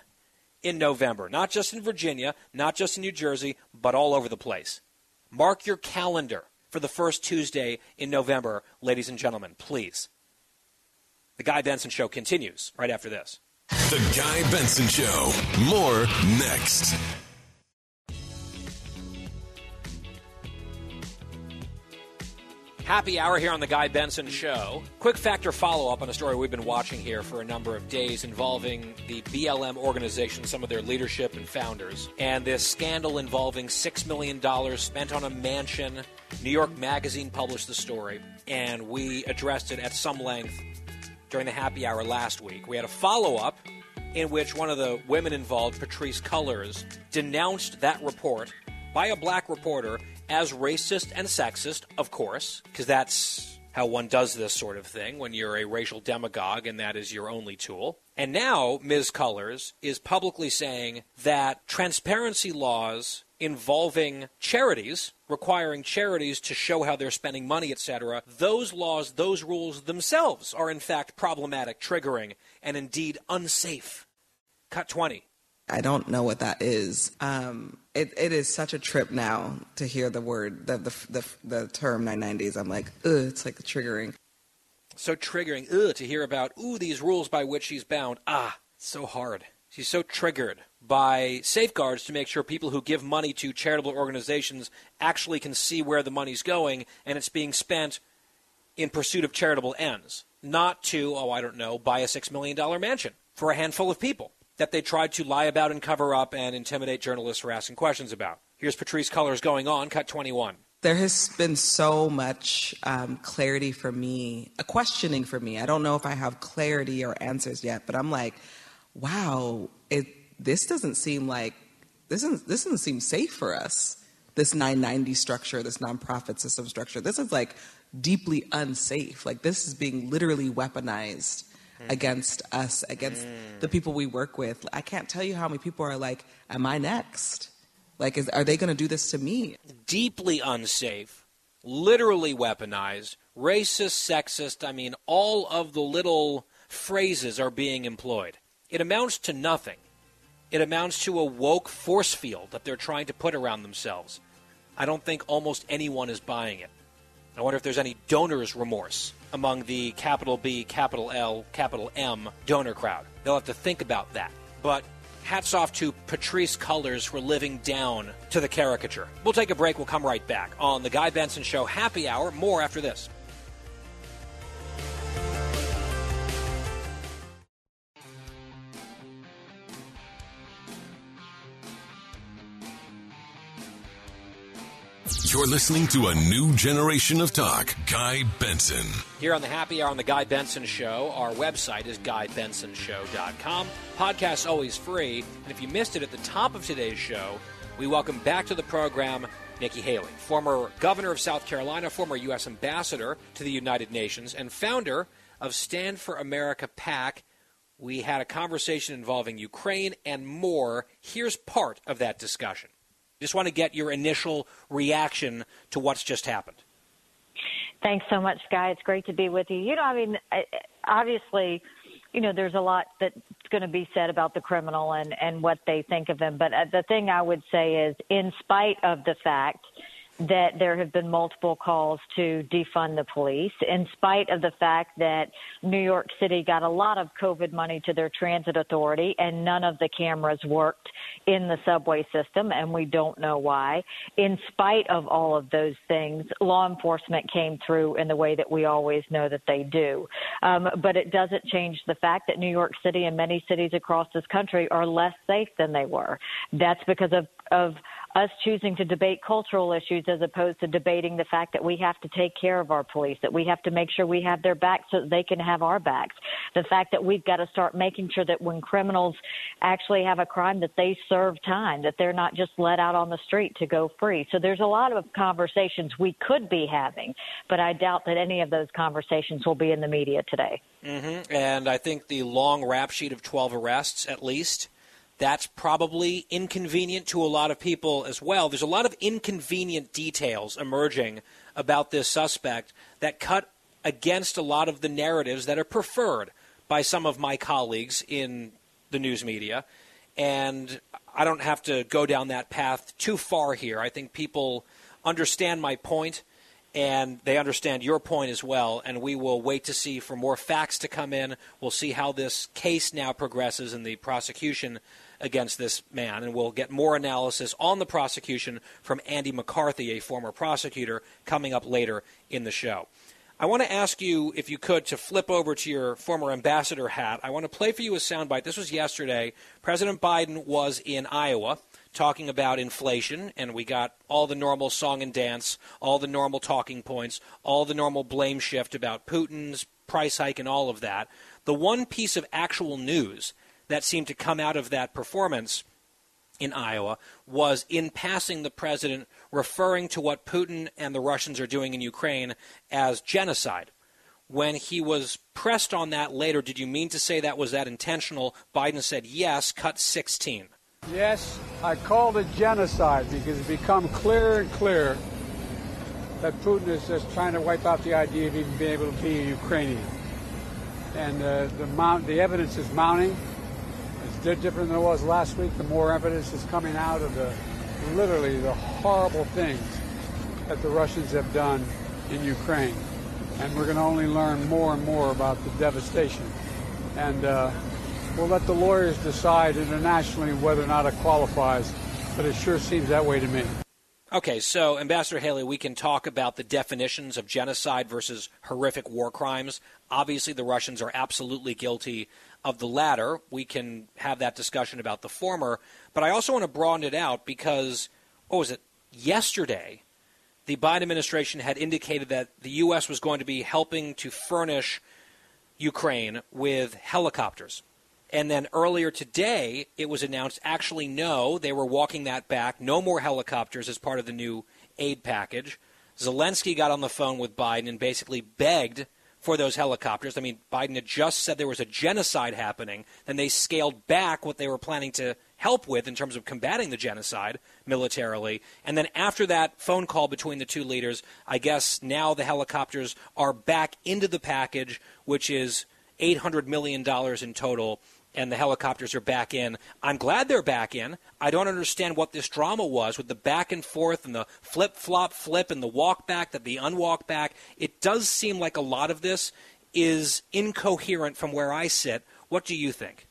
Speaker 2: in November, not just in Virginia, not just in New Jersey, but all over the place. Mark your calendar for the first Tuesday in November, ladies and gentlemen, please. The Guy Benson Show continues right after this.
Speaker 1: The Guy Benson Show. More next.
Speaker 2: Happy hour here on the Guy Benson Show. Quick factor follow up on a story we've been watching here for a number of days involving the BLM organization, some of their leadership and founders, and this scandal involving $6 million spent on a mansion. New York Magazine published the story, and we addressed it at some length during the happy hour last week. We had a follow up in which one of the women involved, Patrisse Cullors, denounced that report by a black reporter as racist and sexist, of course, because that's how one does this sort of thing when you're a racial demagogue and that is your only tool. And now Ms. Cullors is publicly saying that transparency laws involving charities, requiring charities to show how they're spending money, etc., those laws, those rules themselves are in fact problematic, triggering, and indeed unsafe. Cut 20.
Speaker 13: I don't know what that is. Um, it, it is such a trip now to hear the word, the, the, the, the term 990s. I'm like, ugh, it's like triggering.
Speaker 2: So triggering, ugh, to hear about, ooh, these rules by which she's bound. Ah, so hard. She's so triggered by safeguards to make sure people who give money to charitable organizations actually can see where the money's going and it's being spent in pursuit of charitable ends, not to, oh, I don't know, buy a $6 million mansion for a handful of people that they tried to lie about and cover up and intimidate journalists for asking questions about. Here's Patrisse Cullors going on, cut 21.
Speaker 13: There has been so much um, clarity for me, a questioning for me. I don't know if I have clarity or answers yet, but I'm like, wow, it, this doesn't seem like this doesn't, this doesn't seem safe for us. This 990 structure, this nonprofit system structure, this is like deeply unsafe. Like this is being literally weaponized. Against us, against mm. the people we work with. I can't tell you how many people are like, "Am I next? Like, is, are they going to do this to me?"
Speaker 2: Deeply unsafe, literally weaponized, racist, sexist. I mean, all of the little phrases are being employed. It amounts to nothing. It amounts to a woke force field that they're trying to put around themselves. I don't think almost anyone is buying it. I wonder if there's any donor's remorse among the capital B, capital L, capital M donor crowd. They'll have to think about that. But hats off to Patrisse Cullors for living down to the caricature. We'll take a break. We'll come right back on The Guy Benson Show Happy Hour. More after this.
Speaker 1: You're listening to a new generation of talk. Guy Benson.
Speaker 2: Here on the Happy Hour on the Guy Benson Show, our website is GuyBensonShow.com. Podcast's always free. And if you missed it at the top of today's show, we welcome back to the program Nikki Haley, former governor of South Carolina, former U.S. ambassador to the United Nations, and founder of Stand for America PAC. We had a conversation involving Ukraine and more. Here's part of that discussion. Just want to get your initial reaction to what's just happened.
Speaker 5: Thanks so much, Guy. It's great to be with you. You know, I mean, obviously, you know, there's a lot that's going to be said about the criminal and, and what they think of him. But uh, the thing I would say is, in spite of the fact that there have been multiple calls to defund the police, in spite of the fact that New York City got a lot of COVID money to their transit authority and none of the cameras worked in the subway system, and we don't know why. In spite of all of those things, law enforcement came through in the way that we always know that they do. Um, but it doesn't change the fact that New York City and many cities across this country are less safe than they were. That's because of, of us choosing to debate cultural issues as opposed to debating the fact that we have to take care of our police, that we have to make sure we have their backs so that they can have our backs. The fact that we've got to start making sure that when criminals actually have a crime that they serve time, that they're not just let out on the street to go free. So there's a lot of conversations we could be having, but I doubt that any of those conversations will be in the media today.
Speaker 2: Mm-hmm. And I think the long rap sheet of 12 arrests, at least, that's probably inconvenient to a lot of people as well. There's a lot of inconvenient details emerging about this suspect that cut against a lot of the narratives that are preferred by some of my colleagues in the news media. And I don't have to go down that path too far here. I think people understand my point and they understand your point as well. And we will wait to see for more facts to come in. We'll see how this case now progresses in the prosecution against this man, and we'll get more analysis on the prosecution from Andy McCarthy, a former prosecutor, coming up later in the show. I want to ask you, if you could, to flip over to your former ambassador hat. I want to play for you a soundbite. This was yesterday. President Biden was in Iowa talking about inflation, and we got all the normal song and dance, all the normal talking points, all the normal blame shift about Putin's price hike and all of that. The one piece of actual news that seemed to come out of that performance in Iowa was in passing the president referring to what Putin and the Russians are doing in Ukraine as genocide. When he was pressed on that later, did you mean to say that was that intentional? Biden said yes, cut 16.
Speaker 6: Yes, I called it genocide because it's become clearer and clearer that Putin is just trying to wipe out the idea of even being able to be a Ukrainian. And uh, the, mount, the evidence is mounting different than it was last week. The more evidence is coming out of the literally the horrible things that the Russians have done in Ukraine. And we're going to only learn more and more about the devastation. And uh, we'll let the lawyers decide internationally whether or not it qualifies, but it sure seems that way to me.
Speaker 2: Okay, so Ambassador Haley, we can talk about the definitions of genocide versus horrific war crimes. Obviously, the Russians are absolutely guilty of the latter. We can have that discussion about the former. But I also want to broaden it out because, what was it, yesterday, the Biden administration had indicated that the U.S. was going to be helping to furnish Ukraine with helicopters. And then earlier today, it was announced actually, no, they were walking that back. No more helicopters as part of the new aid package. Zelensky got on the phone with Biden and basically begged for those helicopters. I mean, Biden had just said there was a genocide happening, and they scaled back what they were planning to help with in terms of combating the genocide militarily. And then after that phone call between the two leaders, I guess now the helicopters are back into the package, which is $800 million in total and the helicopters are back in. I'm glad they're back in. I don't understand what this drama was with the back and forth and the flip flop flip and the walk back, that the unwalk back. It does seem like a lot of this is incoherent from where I sit. What do you think?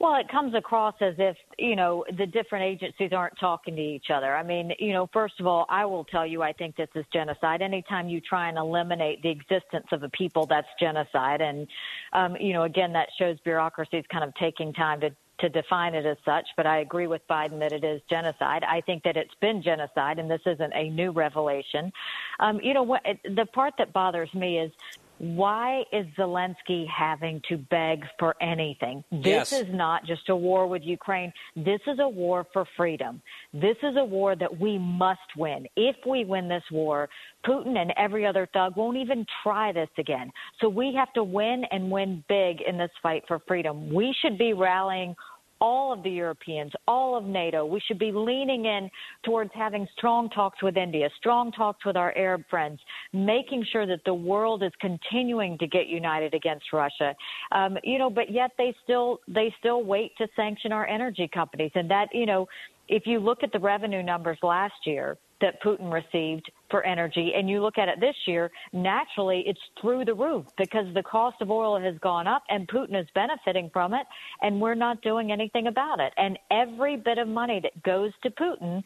Speaker 5: Well, it comes across as if, you know, the different agencies aren't talking to each other. I mean, you know, first of all, I will tell you, I think this is genocide. Anytime you try and eliminate the existence of a people, that's genocide. And, um, you know, again, that shows bureaucracies kind of taking time to to define it as such, but I agree with Biden that it is genocide. I think that it's been genocide, and this isn't a new revelation. Um, you know, what, the part that bothers me is why is Zelensky having to beg for anything? This
Speaker 2: yes.
Speaker 5: is not just a war with Ukraine. This is a war for freedom. This is a war that we must win. If we win this war, Putin and every other thug won't even try this again. So we have to win and win big in this fight for freedom. We should be rallying all of the Europeans, all of NATO. We should be leaning in towards having strong talks with India, strong talks with our Arab friends, making sure that the world is continuing to get united against Russia. Um, you know, but yet they still they still wait to sanction our energy companies, and that you know, if you look at the revenue numbers last year that Putin received for energy. And you look at it this year, naturally it's through the roof because the cost of oil has gone up and Putin is benefiting from it and we're not doing anything about it. And every bit of money that goes to Putin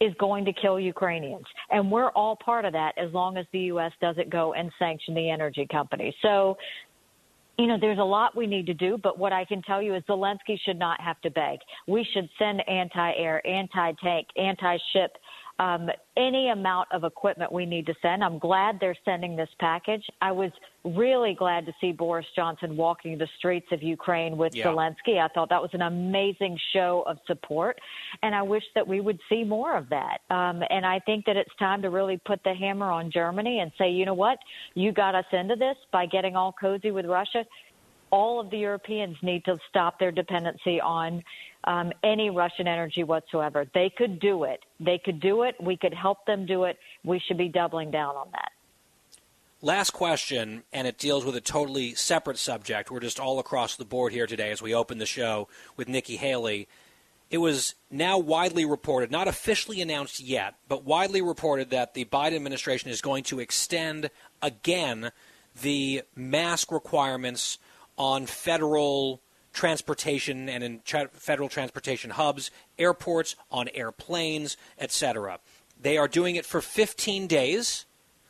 Speaker 5: is going to kill Ukrainians. And we're all part of that as long as the U.S. doesn't go and sanction the energy companies. So, you know, there's a lot we need to do, but what I can tell you is Zelensky should not have to beg. We should send anti air, anti tank, anti ship um, any amount of equipment we need to send. I'm glad they're sending this package. I was really glad to see Boris Johnson walking the streets of Ukraine with
Speaker 2: Yeah.
Speaker 5: Zelensky. I thought that was an amazing show of support, and I wish that we would see more of that. Um, and I think that it's time to really put the hammer on Germany and say, you know what, you got us into this by getting all cozy with Russia all of the Europeans need to stop their dependency on um, any Russian energy whatsoever. They could do it. They could do it. We could help them do it. We should be doubling down on that.
Speaker 2: Last question, and it deals with a totally separate subject. We're just all across the board here today as we open the show with Nikki Haley. It was now widely reported, not officially announced yet, but widely reported that the Biden administration is going to extend again the mask requirements on federal transportation and in tra- federal transportation hubs, airports, on airplanes, etc. They are doing it for 15 days.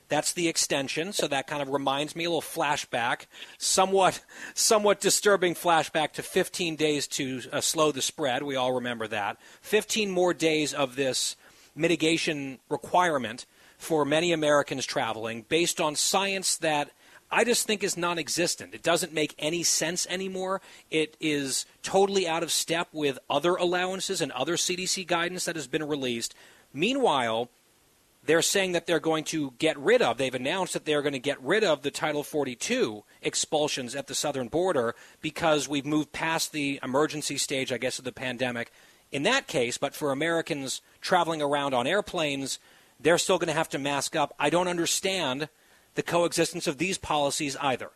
Speaker 2: That's the extension, so that kind of reminds me a little flashback, somewhat, somewhat disturbing flashback to 15 days to uh, slow the spread. We all remember that. 15 more days of this mitigation requirement for many Americans traveling, based on science that I just think is non-existent. It doesn't make any sense anymore. It is totally out of step with other allowances and other CDC guidance that has been released. Meanwhile, they're saying that they're going to get rid of, they've announced that they're going to get rid of the Title 42 expulsions at the southern border because we've moved past the emergency stage, I guess, of the pandemic in that case. But for Americans traveling around on airplanes, they're still going to have to mask up. I don't understand the coexistence of these policies either.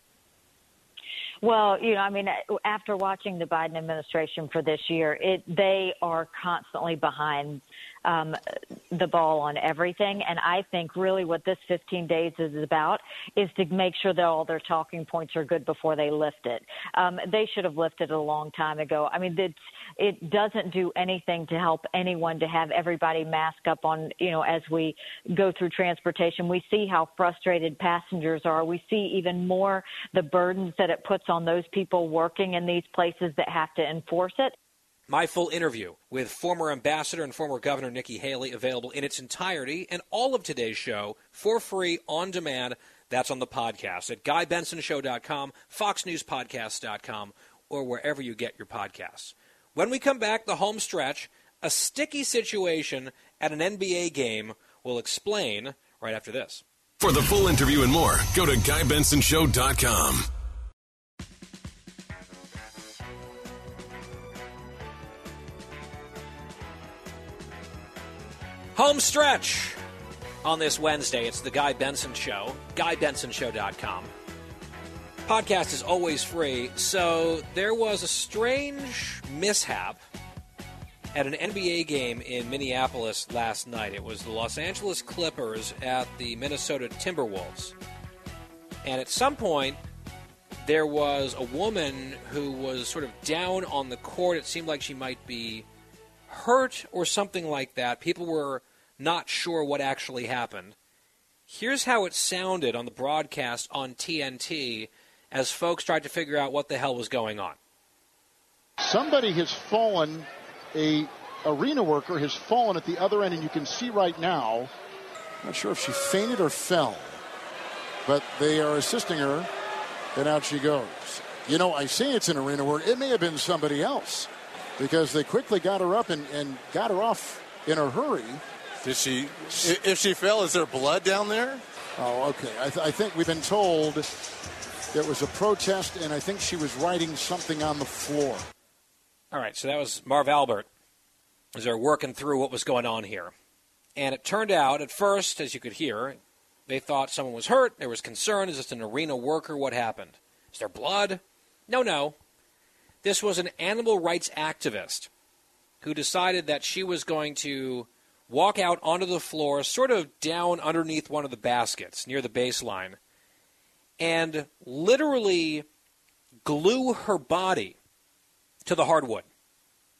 Speaker 5: Well, you know, I mean, after watching the Biden administration for this year, it they are constantly behind um, the ball on everything. And I think really what this 15 days is about is to make sure that all their talking points are good before they lift it. Um, they should have lifted it a long time ago. I mean, it's, it doesn't do anything to help anyone to have everybody mask up on, you know, as we go through transportation. We see how frustrated passengers are. We see even more the burdens that it puts on those people working in these places that have to enforce it.
Speaker 2: My full interview with former ambassador and former governor Nikki Haley available in its entirety and all of today's show for free on demand. That's on the podcast at GuyBensonShow.com, FoxNewsPodcast.com, or wherever you get your podcasts. When we come back, the home stretch, a sticky situation at an NBA game will explain right after this.
Speaker 1: For the full interview and more, go to GuyBensonShow.com.
Speaker 2: Home stretch on this Wednesday. It's the Guy Benson Show, GuyBensonShow.com. Podcast is always free, so there was a strange mishap at an NBA game in Minneapolis last night. It was the Los Angeles Clippers at the Minnesota Timberwolves. And at some point, there was a woman who was sort of down on the court. It seemed like she might be hurt or something like that. People were not sure what actually happened. Here's how it sounded on the broadcast on TNT as folks tried to figure out what the hell was going on.
Speaker 14: Somebody has fallen, a arena worker has fallen at the other end, and you can see right now, not sure if she fainted or fell, but they are assisting her, and out she goes. You know, I say it's an arena worker. It may have been somebody else because they quickly got her up and, and got her off in a hurry.
Speaker 15: Did she? If she fell, is there blood down there?
Speaker 14: Oh, okay. I, th- I think we've been told there was a protest, and I think she was writing something on the floor.
Speaker 2: All right, so that was Marv Albert as they're working through what was going on here. And it turned out, at first, as you could hear, they thought someone was hurt. There was concern. Is this an arena worker? What happened? Is there blood? No, no. This was an animal rights activist who decided that she was going to walk out onto the floor, sort of down underneath one of the baskets near the baseline, and literally glue her body to the hardwood.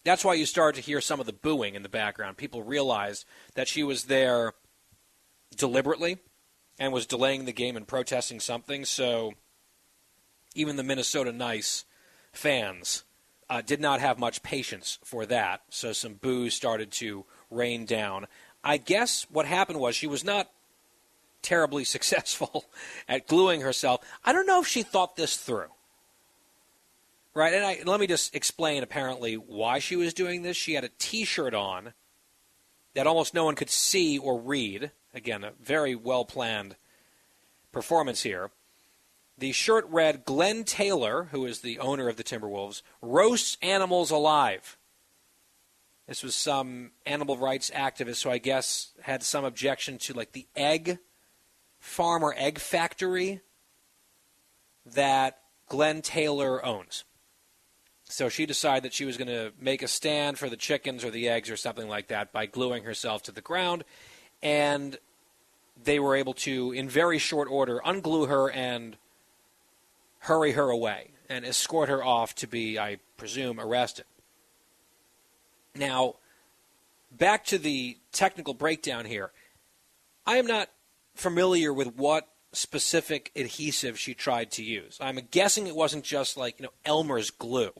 Speaker 2: That's why you start to hear some of the booing in the background. People realized that she was there deliberately and was delaying the game and protesting something. So even the Minnesota Nice fans uh, did not have much patience for that. So some boos started to rain down. I guess what happened was she was not terribly successful at gluing herself. I don't know if she thought this through. Right, and I, let me just explain apparently why she was doing this. She had a t shirt on that almost no one could see or read. Again, a very well planned performance here. The shirt read Glenn Taylor, who is the owner of the Timberwolves, roasts animals alive. This was some animal rights activist who I guess had some objection to like the egg farm or egg factory that Glenn Taylor owns. So she decided that she was going to make a stand for the chickens or the eggs or something like that by gluing herself to the ground. And they were able to, in very short order, unglue her and hurry her away and escort her off to be, I presume, arrested. Now, back to the technical breakdown here. I am not familiar with what specific adhesive she tried to use. I'm guessing it wasn't just like, you know, Elmer's glue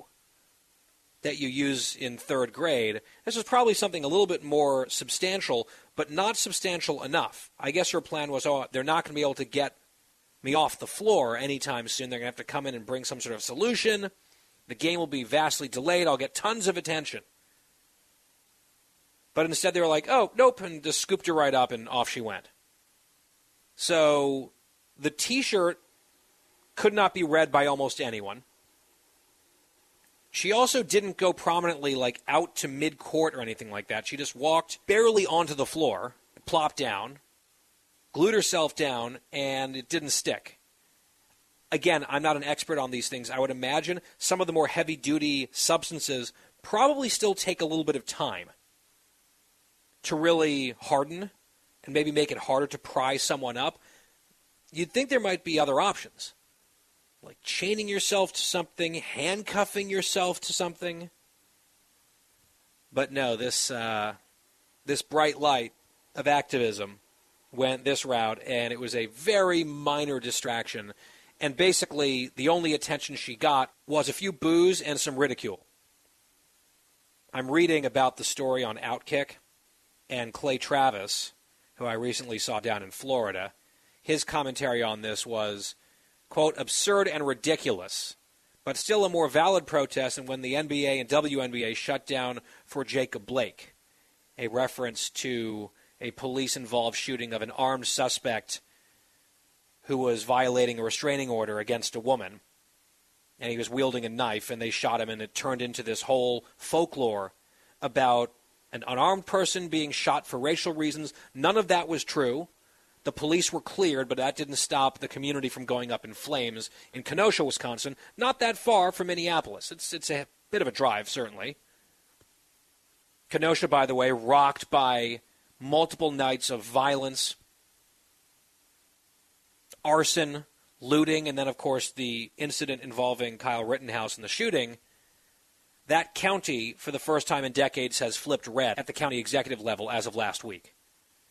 Speaker 2: that you use in third grade. This was probably something a little bit more substantial, but not substantial enough. I guess her plan was, oh, they're not going to be able to get me off the floor anytime soon. They're going to have to come in and bring some sort of solution. The game will be vastly delayed. I'll get tons of attention. But instead, they were like, oh, nope, and just scooped her right up, and off she went. So the t shirt could not be read by almost anyone. She also didn't go prominently like out to mid court or anything like that. She just walked barely onto the floor, plopped down, glued herself down, and it didn't stick. Again, I'm not an expert on these things. I would imagine some of the more heavy duty substances probably still take a little bit of time to really harden and maybe make it harder to pry someone up. You'd think there might be other options like chaining yourself to something, handcuffing yourself to something. But no, this uh, this bright light of activism went this route, and it was a very minor distraction. And basically, the only attention she got was a few boos and some ridicule. I'm reading about the story on Outkick, and Clay Travis, who I recently saw down in Florida, his commentary on this was quote, absurd and ridiculous, but still a more valid protest than when the NBA and WNBA shut down for Jacob Blake, a reference to a police involved shooting of an armed suspect who was violating a restraining order against a woman. And he was wielding a knife, and they shot him, and it turned into this whole folklore about an unarmed person being shot for racial reasons. None of that was true. The police were cleared, but that didn't stop the community from going up in flames in Kenosha, Wisconsin, not that far from Minneapolis. It's, it's a bit of a drive, certainly. Kenosha, by the way, rocked by multiple nights of violence, arson, looting, and then, of course, the incident involving Kyle Rittenhouse and the shooting. That county, for the first time in decades, has flipped red at the county executive level as of last week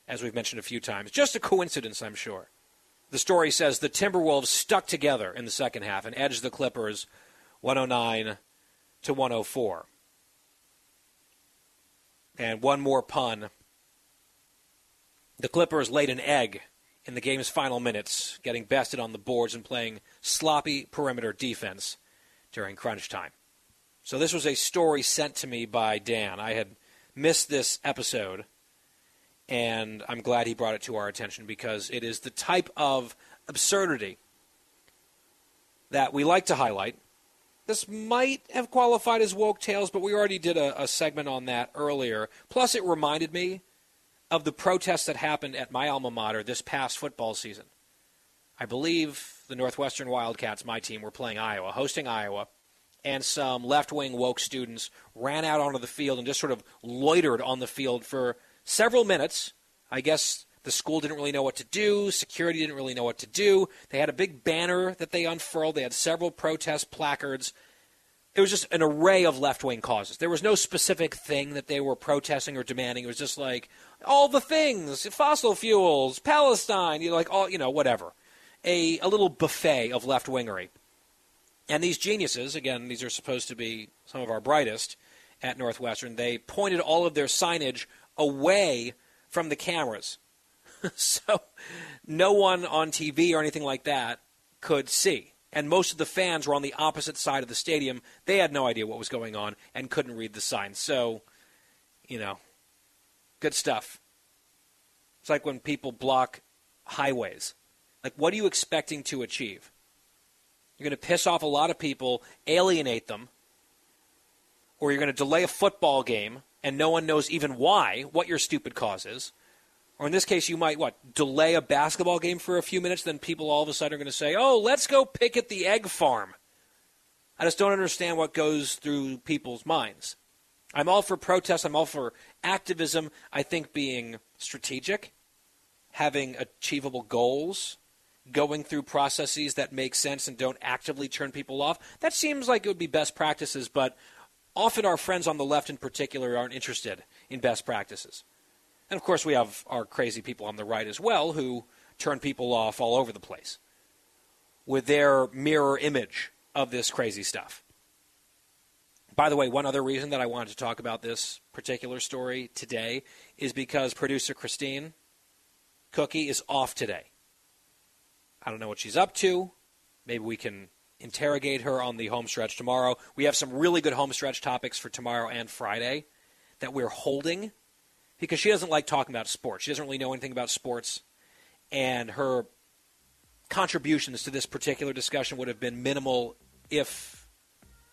Speaker 2: as we've mentioned a few times. Just a coincidence, I'm sure. The story says the Timberwolves stuck together in the second half and edged the Clippers 109 to 104. And one more pun. The Clippers laid an egg in the game's final minutes, getting bested on the boards and playing sloppy perimeter defense during crunch time. So this was a story sent to me by Dan. I had missed this episode and I'm glad he brought it to our attention because it is the type of absurdity that we like to highlight. This might have qualified as woke tales, but we already did a, a segment on that earlier. Plus, it reminded me of the protests that happened at my alma mater this past football season. I believe the Northwestern Wildcats, my team, were playing Iowa, hosting Iowa, and some left wing woke students ran out onto the field and just sort of loitered on the field for several minutes. I guess the school didn't really know what to do. Security didn't really know what to do. They had a big banner that they unfurled. They had several protest placards. It was just an array of left wing causes. There was no specific thing that they were protesting or demanding. It was just like all the things fossil fuels, Palestine, you know, like all, you know, whatever. A, a little buffet of left wingery. And these geniuses, again, these are supposed to be some of our brightest at Northwestern, they pointed all of their signage away from the cameras. so no one on TV or anything like that could see. And most of the fans were on the opposite side of the stadium. They had no idea what was going on and couldn't read the signs. So, you know, good stuff. It's like when people block highways. Like, what are you expecting to achieve? You're going to piss off a lot of people, alienate them, or you're going to delay a football game and no one knows even why, what your stupid cause is. Or in this case, you might, what, delay a basketball game for a few minutes, then people all of a sudden are going to say, oh, let's go picket the egg farm. I just don't understand what goes through people's minds. I'm all for protest. I'm all for activism. I think being strategic, having achievable goals, going through processes that make sense and don't actively turn people off, that seems like it would be best practices, but often our friends on the left in particular aren't interested in best practices. And of course, we have our crazy people on the right as well who turn people off all over the place with their mirror image of this crazy stuff. By the way, one other reason that I wanted to talk about this particular story today is because producer Christine Cookie is off today. I don't know what she's up to. Maybe we can interrogate her on the home stretch tomorrow. We have some really good home stretch topics for tomorrow and Friday that we're holding because she doesn't like talking about sports. She doesn't really know anything about sports. And her contributions to this particular discussion would have been minimal, if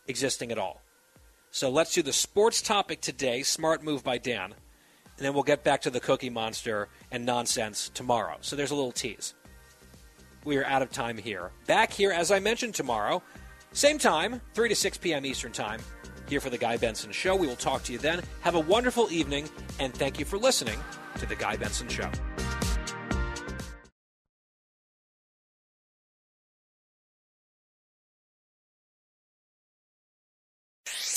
Speaker 2: existing at all. So let's do the sports topic today. Smart move by Dan. And then we'll get back to the Cookie Monster and nonsense tomorrow. So there's a little tease we are out of time here. Back here, as I mentioned, tomorrow, same time, 3 to 6 p.m. Eastern Time, here for The Guy Benson Show. We will talk to you then. Have a wonderful evening, and thank you for listening to The Guy Benson Show.